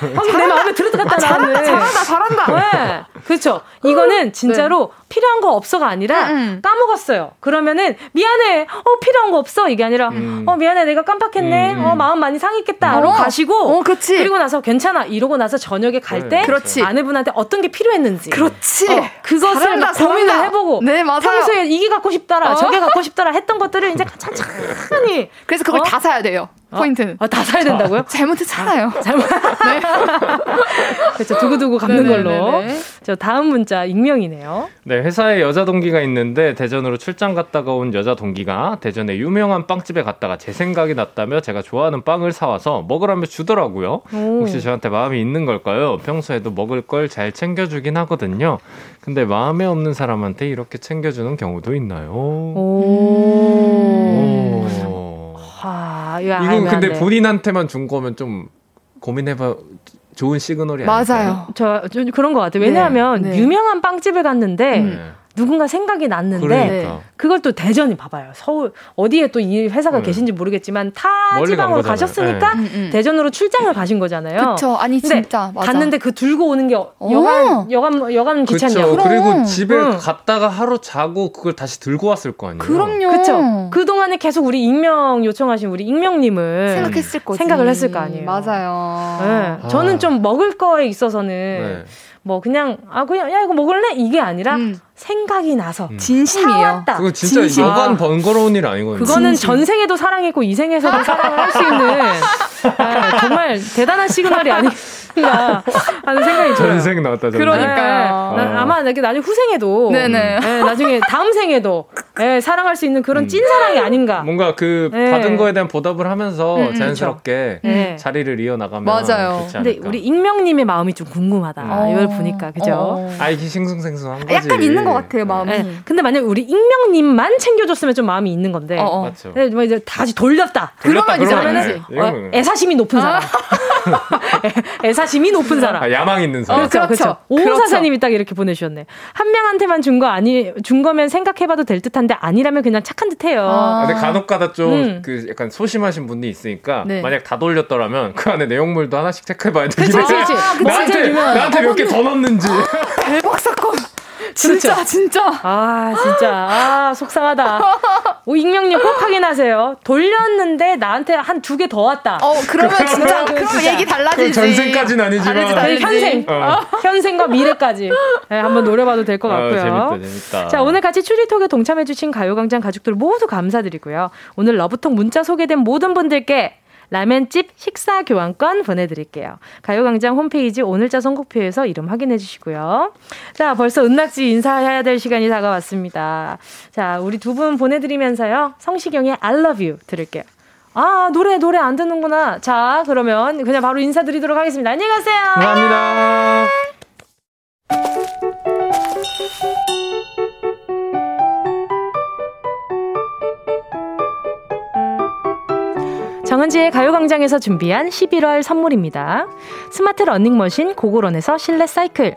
방금 내 마음에 들었다 나왔네. 잘한다, 잘한다. 네. 그렇죠. 이거는 진짜로 필요한 거 없어가 아니라 음, 음. 까먹었어요. 그러면은 미안해. 어 필요한 거 없어. 이게 아니라 음. 어 미안해. 내가 깜빡했네. 음. 어 마음 많이 상했겠다로 어. 가시고 어, 그치. 그리고 나서 괜찮아. 이러고 나서 저녁에 갈때 네, 그렇지. 아내분한테 어떤 게 필요했는지 그렇지. 어, 그것을 잘한다, 고민을 잘한다. 해보고 네, 맞아요. 평소에 이게 갖고 싶더라. 어. 저게 갖고 싶더라 했던 것들을 이제 천천히 그래서 그걸 어? 다 사야 돼요. 포인트는. 아, 다 사야 된다고요? 잘못했잖아요. 잘못. 그렇죠. 두고두고 갚는 걸로. 네네네네. 저 다음 문자 익명이네요. 네, 회사에 여자 동기가 있는데 대전으로 출장 갔다가 온 여자 동기가 대전에 유명한 빵집에 갔다가 제 생각이 났다며 제가 좋아하는 빵을 사와서 먹으라며 주더라고요. 오. 혹시 저한테 마음이 있는 걸까요? 평소에도 먹을 걸 잘 챙겨주긴 하거든요. 근데 마음에 없는 사람한테 이렇게 챙겨주는 경우도 있나요? 오. 오. 아, 이건 근데 안 돼. 본인한테만 준 거면 좀 고민해봐 좋은 시그널이 아닐까요? 맞아요. 저, 저 그런 것 같아요. 왜냐하면 네, 네. 유명한 빵집을 갔는데 네. 누군가 생각이 났는데 그러니까. 그걸 또 대전이 봐봐요. 서울 어디에 또 이 회사가 네. 계신지 모르겠지만 타 지방으로. 가셨으니까 음, 음. 대전으로 출장을 가신 거잖아요. 그쵸. 아니, 진짜. 맞아. 갔는데 그 들고 오는 게 어. 여간 여간 여간 귀찮냐고. 그쵸. 그리고. 집에 응. 갔다가 하루 자고 그걸 다시 들고 왔을 거 아니에요? 그럼요. 그쵸. 그동안에 계속 우리 익명 요청하신 우리 익명님은 생각했을 거지. 생각을 했을 거 아니에요. 맞아요. 네. 아. 저는 좀 먹을 거에 있어서는 네. 뭐 그냥 아 그냥 야 이거 먹을래 이게 아니라 음. 생각이 나서 음. 진심이에요. 사왔다. 그거 진짜 진심. 여간 아, 번거로운 일 아니거든요. 그거는 진심. 전생에도 사랑했고 이생에서도 사랑을 할 수 있는 아, 정말 대단한 시그널이 아닌가 하는 생각이 들어요. 전생 나왔다 전생. 그러니까요. 네, 난 어. 아마 나중에 나중에 후생에도 네네. 네, 나중에 다음 생에도 네, 사랑할 수 있는 그런 음. 찐사랑이 아닌가. 뭔가 그 네. 받은 거에 대한 보답을 하면서 음, 음, 자연스럽게 네. 자리를 이어 나가면 맞아요. 좋지 근데 않을까. 우리 익명님의 마음이 좀 궁금하다. 어. 이걸 보니까 그죠? 어. 아 이게 싱숭생숭한 거지. 약간 있는 것 같아요, 마음이. 네. 근데 만약 우리 익명님만 챙겨줬으면 좀 마음이 있는 건데. 어, 어. 맞죠. 네, 뭐 이제 다시 돌렸다. 돌렸다 그러면 이제 애사심이 높은 사람. 애- 애사심이 높은 사람. 아, 야망 있는 사람. 어, 그렇죠, 그렇죠. 그렇죠. 오사사님이 딱 이렇게 보내주셨네. 한 명한테만 준 거 아니 준 거면 생각해봐도 될 듯한데 아니라면 그냥 착한 듯해요. 아. 근데 간혹가다 좀 음. 그 약간 소심하신 분이 있으니까 네. 만약 다 돌렸더라면 그 안에 내용물도 하나씩 체크해봐야. 그치. 뭐 나한테 나한테 몇 개 더 넣는지. 대박 사건. 진짜, 그렇죠. 진짜. 아 진짜 아 속상하다. 오 익명님 꼭 확인하세요. 돌렸는데 나한테 한 두 개 더 왔다. 어, 그러면 진짜, 그럼 진짜. 얘기 그 달라지지. 전생까지는 아니지만. 다르지, 네, 다르지. 현생, 어. 현생과 미래까지 네, 한번 노려봐도 될것 아, 같고요. 재밌다, 재밌다. 자, 오늘 같이 추리톡에 동참해주신 가요광장 가족들 모두 감사드리고요. 오늘 러브톡 문자 소개된 모든 분들께 라면집 식사 교환권 보내드릴게요. 가요광장 홈페이지 오늘자 선곡표에서 이름 확인해 주시고요. 자, 벌써 은낙지 인사해야 될 시간이 다가왔습니다. 자, 우리 두 분 보내드리면서요. 성시경의 I love you 들을게요. 아, 노래, 노래 안 듣는구나. 자, 그러면 그냥 바로 인사드리도록 하겠습니다. 안녕히 가세요. 감사합니다. 정은지의 가요광장에서 준비한 11월 선물입니다. 스마트 러닝머신 고고런에서 실내 사이클,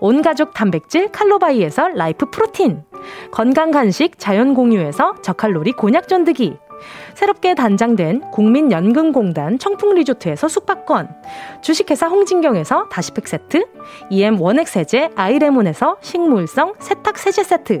온 가족 단백질 칼로바이에서 라이프 프로틴. 건강 간식 자연 공유에서 저칼로리 곤약 전드기. 새롭게 단장된 국민연금공단 청풍리조트에서 숙박권, 주식회사 홍진경에서 다시팩 세트, EM 원액 세제 아이레몬에서 식물성 세탁 세제 세트,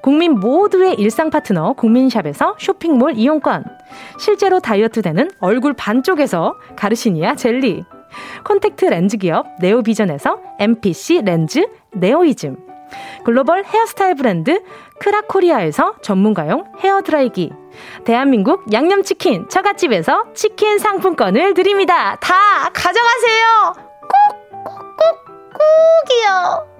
국민 모두의 일상 파트너 국민샵에서 쇼핑몰 이용권. 실제로 다이어트 되는 얼굴 반쪽에서 가르시니아 젤리. 콘택트 렌즈 기업 네오비전에서 MPC 렌즈 네오이즘. 글로벌 헤어스타일 브랜드 크라코리아에서 전문가용 헤어드라이기. 대한민국 양념치킨 처갓집에서 치킨 상품권을 드립니다. 다 가져가세요! 꼭, 꼭, 꼭, 꼭이요!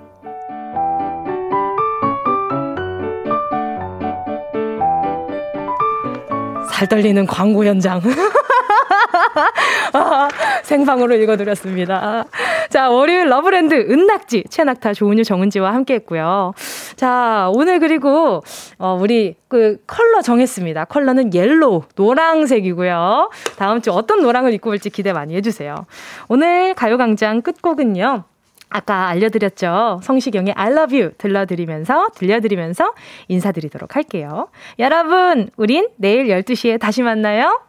살 떨리는 광고 현장. 아, 생방으로 읽어드렸습니다. 자, 월요일 러브랜드 은낙지, 최낙타, 조은유, 정은지와 함께 했고요. 자, 오늘 그리고, 어, 우리 그 컬러 정했습니다. 컬러는 yellow, 노랑색이고요. 다음 주 어떤 노랑을 입고 올지 기대 많이 해주세요. 오늘 가요광장 끝곡은요. 아까 알려드렸죠. 성시경의 I love you 들려드리면서, 들려드리면서 인사드리도록 할게요. 여러분, 우린 내일 12시에 다시 만나요.